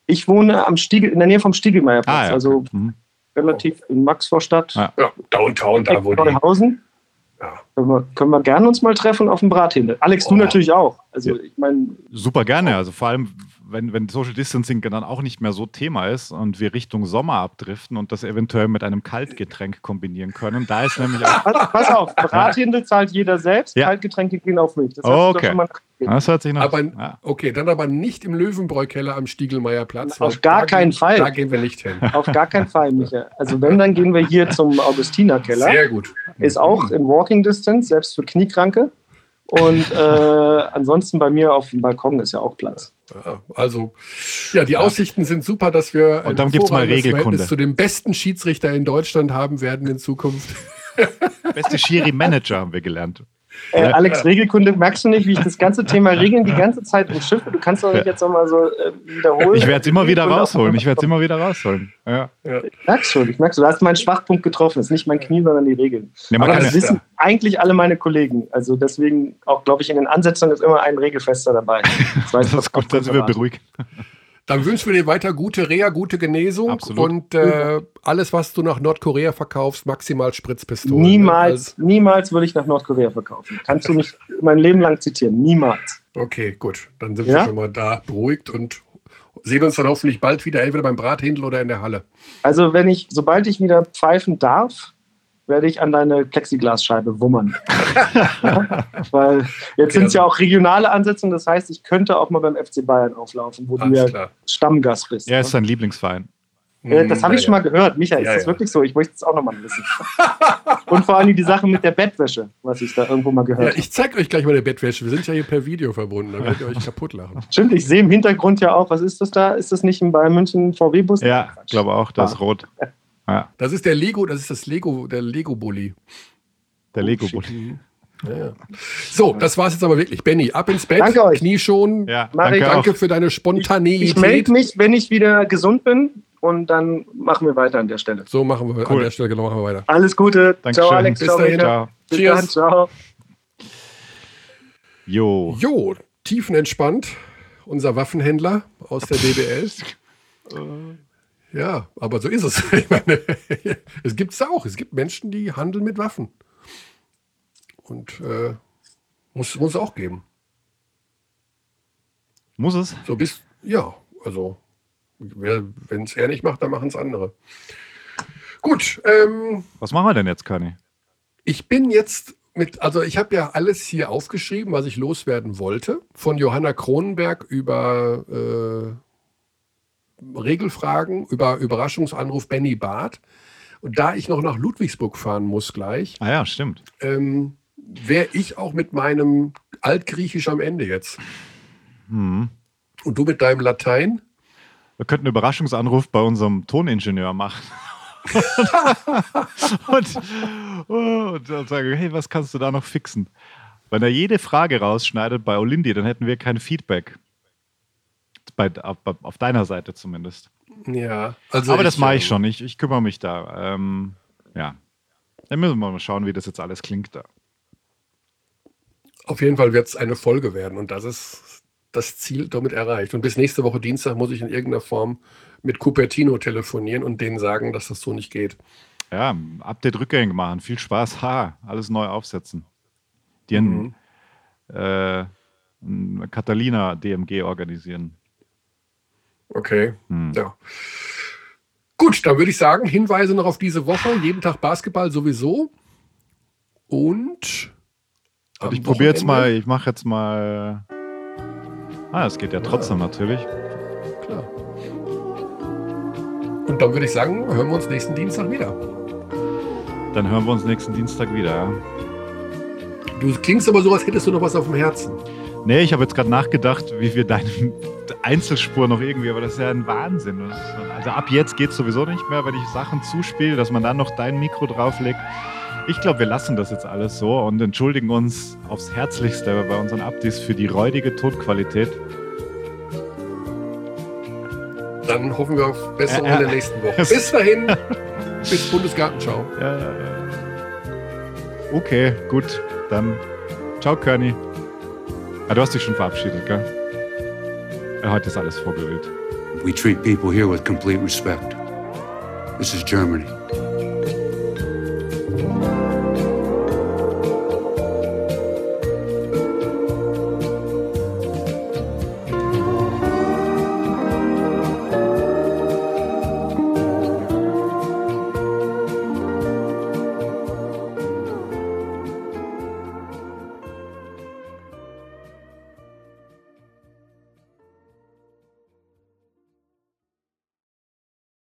Ich wohne am Stiegel, in der Nähe vom Stiegelmeierplatz, Ah, ja, also. Mhm. relativ in Maxvorstadt, Ah. Ja, Downtown, da wo die. Ja. Können wir, können wir gerne uns mal treffen auf dem Brathändel. Alex, du Oh. natürlich auch. Also ich meine, Super gerne. Also vor allem, wenn, wenn Social Distancing dann auch nicht mehr so Thema ist und wir Richtung Sommer abdriften und das eventuell mit einem Kaltgetränk kombinieren können. Da ist nämlich auch. pass, pass auf, Brathändel zahlt jeder selbst, Ja. Kaltgetränke gehen auf mich. Das doch Okay. Das hört sich noch. Aber ja. okay, dann aber nicht im Löwenbräu-Keller am Stiegelmeierplatz. Auf gar keinen gehen, Fall. Da gehen wir nicht hin. Auf gar keinen Fall, Micha. Also wenn, dann gehen wir hier zum Augustinerkeller. Sehr gut. Ist auch in Walking Distance, selbst für Kniekranke. Und äh, ansonsten bei mir auf dem Balkon ist ja auch Platz. Also, ja, die Aussichten sind super, dass wir Und dann gibt's mal Regelkunde. Zu dem besten Schiedsrichter in Deutschland haben werden in Zukunft. Beste Schiri-Manager haben wir gelernt. Äh, Ja. Alex, Regelkunde, merkst du nicht, wie ich das ganze Thema Regeln die ganze Zeit umschiffe? Du kannst doch nicht jetzt nochmal so äh, wiederholen. Ich werde es immer wieder rausholen. Ich werde es immer wieder rausholen. Ja. Ich merk's schon, ich merk's schon. Du hast meinen Schwachpunkt getroffen. Es ist nicht mein Knie, sondern die Regeln. Ja, man Aber kann das ja, wissen eigentlich alle meine Kollegen. Also deswegen auch, glaube ich, in den Ansetzungen ist immer ein Regelfester dabei. Das, weiß das ist gut, dann sind wir beruhigt. Dann wünschen wir dir weiter gute Reha, gute Genesung Absolut. und äh, alles, was du nach Nordkorea verkaufst, maximal Spritzpistolen. Niemals, Ne? niemals würde ich nach Nordkorea verkaufen. Kannst du mich mein Leben lang zitieren. Niemals. Also, okay, gut. Dann sind Ja? wir schon mal da beruhigt und sehen uns dann hoffentlich bald wieder, entweder beim Brathändel oder in der Halle. Also wenn ich, sobald ich wieder pfeifen darf, werde ich an deine Plexiglasscheibe wummern. ja? Weil jetzt sind es ja auch regionale Ansetzungen, das heißt, ich könnte auch mal beim FC Bayern auflaufen, wo du ja klar. Stammgast bist. Er ist sein Lieblingsverein. Äh, das habe ich Ja, schon mal gehört. Michael, Ja, ist das ja. wirklich so? Ich möchte es auch nochmal wissen. Und vor allem die Sache mit der Bettwäsche, was ich da irgendwo mal Ja, gehört habe. ich zeig euch gleich mal eine Bettwäsche. Wir sind ja hier per Video verbunden, da werdet ihr euch kaputt lachen. Stimmt, ich sehe im Hintergrund ja auch, was ist das da? Ist das nicht ein Bayern München VW-Bus? Ja, ich glaube auch, das Ah. ist rot. Ja, Das ist der Lego, das ist das Lego, der Lego-Bully. der Lego-Bulli. Ja, ja. So, das war's jetzt aber wirklich. Benny, ab ins Bett. Danke euch. Knie schon. Ja, ich. danke, Danke für deine Spontaneität. Ich melde mich, wenn ich wieder gesund bin und dann machen wir weiter an der Stelle. So machen wir an Cool. der Stelle, genau, machen wir weiter. Alles Gute. Dankeschön. Ciao, Alex. Bis Ciao, dahin. Ciao. Bis Cheers. dann. Ciao. Jo. Jo, tiefenentspannt, unser Waffenhändler aus der DBL. Ja, aber so ist es. Ich meine, es gibt es auch. Es gibt Menschen, die handeln mit Waffen. Und äh, muss es auch geben. Muss es? So bist ja, also wenn es er nicht macht, dann machen es andere. Gut, ähm, Was machen wir denn jetzt, Kani? Ich bin jetzt mit, also ich habe ja alles hier aufgeschrieben, was ich loswerden wollte. Von Johanna Kronenberg über äh, Regelfragen, über Überraschungsanruf Benny Barth. Und da ich noch nach Ludwigsburg fahren muss gleich, Ah ja, stimmt. ähm, wäre ich auch mit meinem Altgriechisch am Ende jetzt. Hm. Und du mit deinem Latein? Wir könnten einen Überraschungsanruf bei unserem Toningenieur machen. und, und dann sagen, hey, was kannst du da noch fixen? Wenn er jede Frage rausschneidet bei Olindi, dann hätten wir kein Feedback. Bei, auf, auf deiner Seite zumindest. Ja. Also Aber das mache ich ähm, schon. Ich, ich kümmere mich da. Ähm, ja. Dann müssen wir mal schauen, wie das jetzt alles klingt da. Auf jeden Fall wird es eine Folge werden und das ist das Ziel damit erreicht. Und bis nächste Woche Dienstag muss ich in irgendeiner Form mit Cupertino telefonieren und denen sagen, dass das so nicht geht. Ja, Update rückgängig machen. Viel Spaß. Ha, alles neu aufsetzen. Die mhm. äh, Catalina DMG organisieren. Okay, hm. ja. Gut, dann würde ich sagen, Hinweise noch auf diese Woche. Jeden Tag Basketball sowieso. Und. Und ich probiere jetzt mal, ich mache jetzt mal. Ah, es geht ja trotzdem ja. natürlich. Klar. Und dann würde ich sagen, hören wir uns nächsten Dienstag wieder. Dann hören wir uns nächsten Dienstag wieder. Du klingst aber so, als hättest du noch was auf dem Herzen. Nee, ich habe jetzt gerade nachgedacht, wie wir deine Einzelspur noch irgendwie, aber das ist ja ein Wahnsinn. Also ab jetzt geht es sowieso nicht mehr, wenn ich Sachen zuspiele, dass man dann noch dein Mikro drauflegt. Ich glaube, wir lassen das jetzt alles so und entschuldigen uns aufs Herzlichste bei unseren Updates für die räudige Tonqualität. Dann hoffen wir auf Besserung äh, äh, in der nächsten Woche. Bis dahin, bis Bundesgartenschau. Ja, ja, ja. Okay, gut. Dann ciao, Körny. Ah, du hast dich schon verabschiedet, gell? Heute ist alles vorgewählt. We treat people here with complete respect. This is Germany.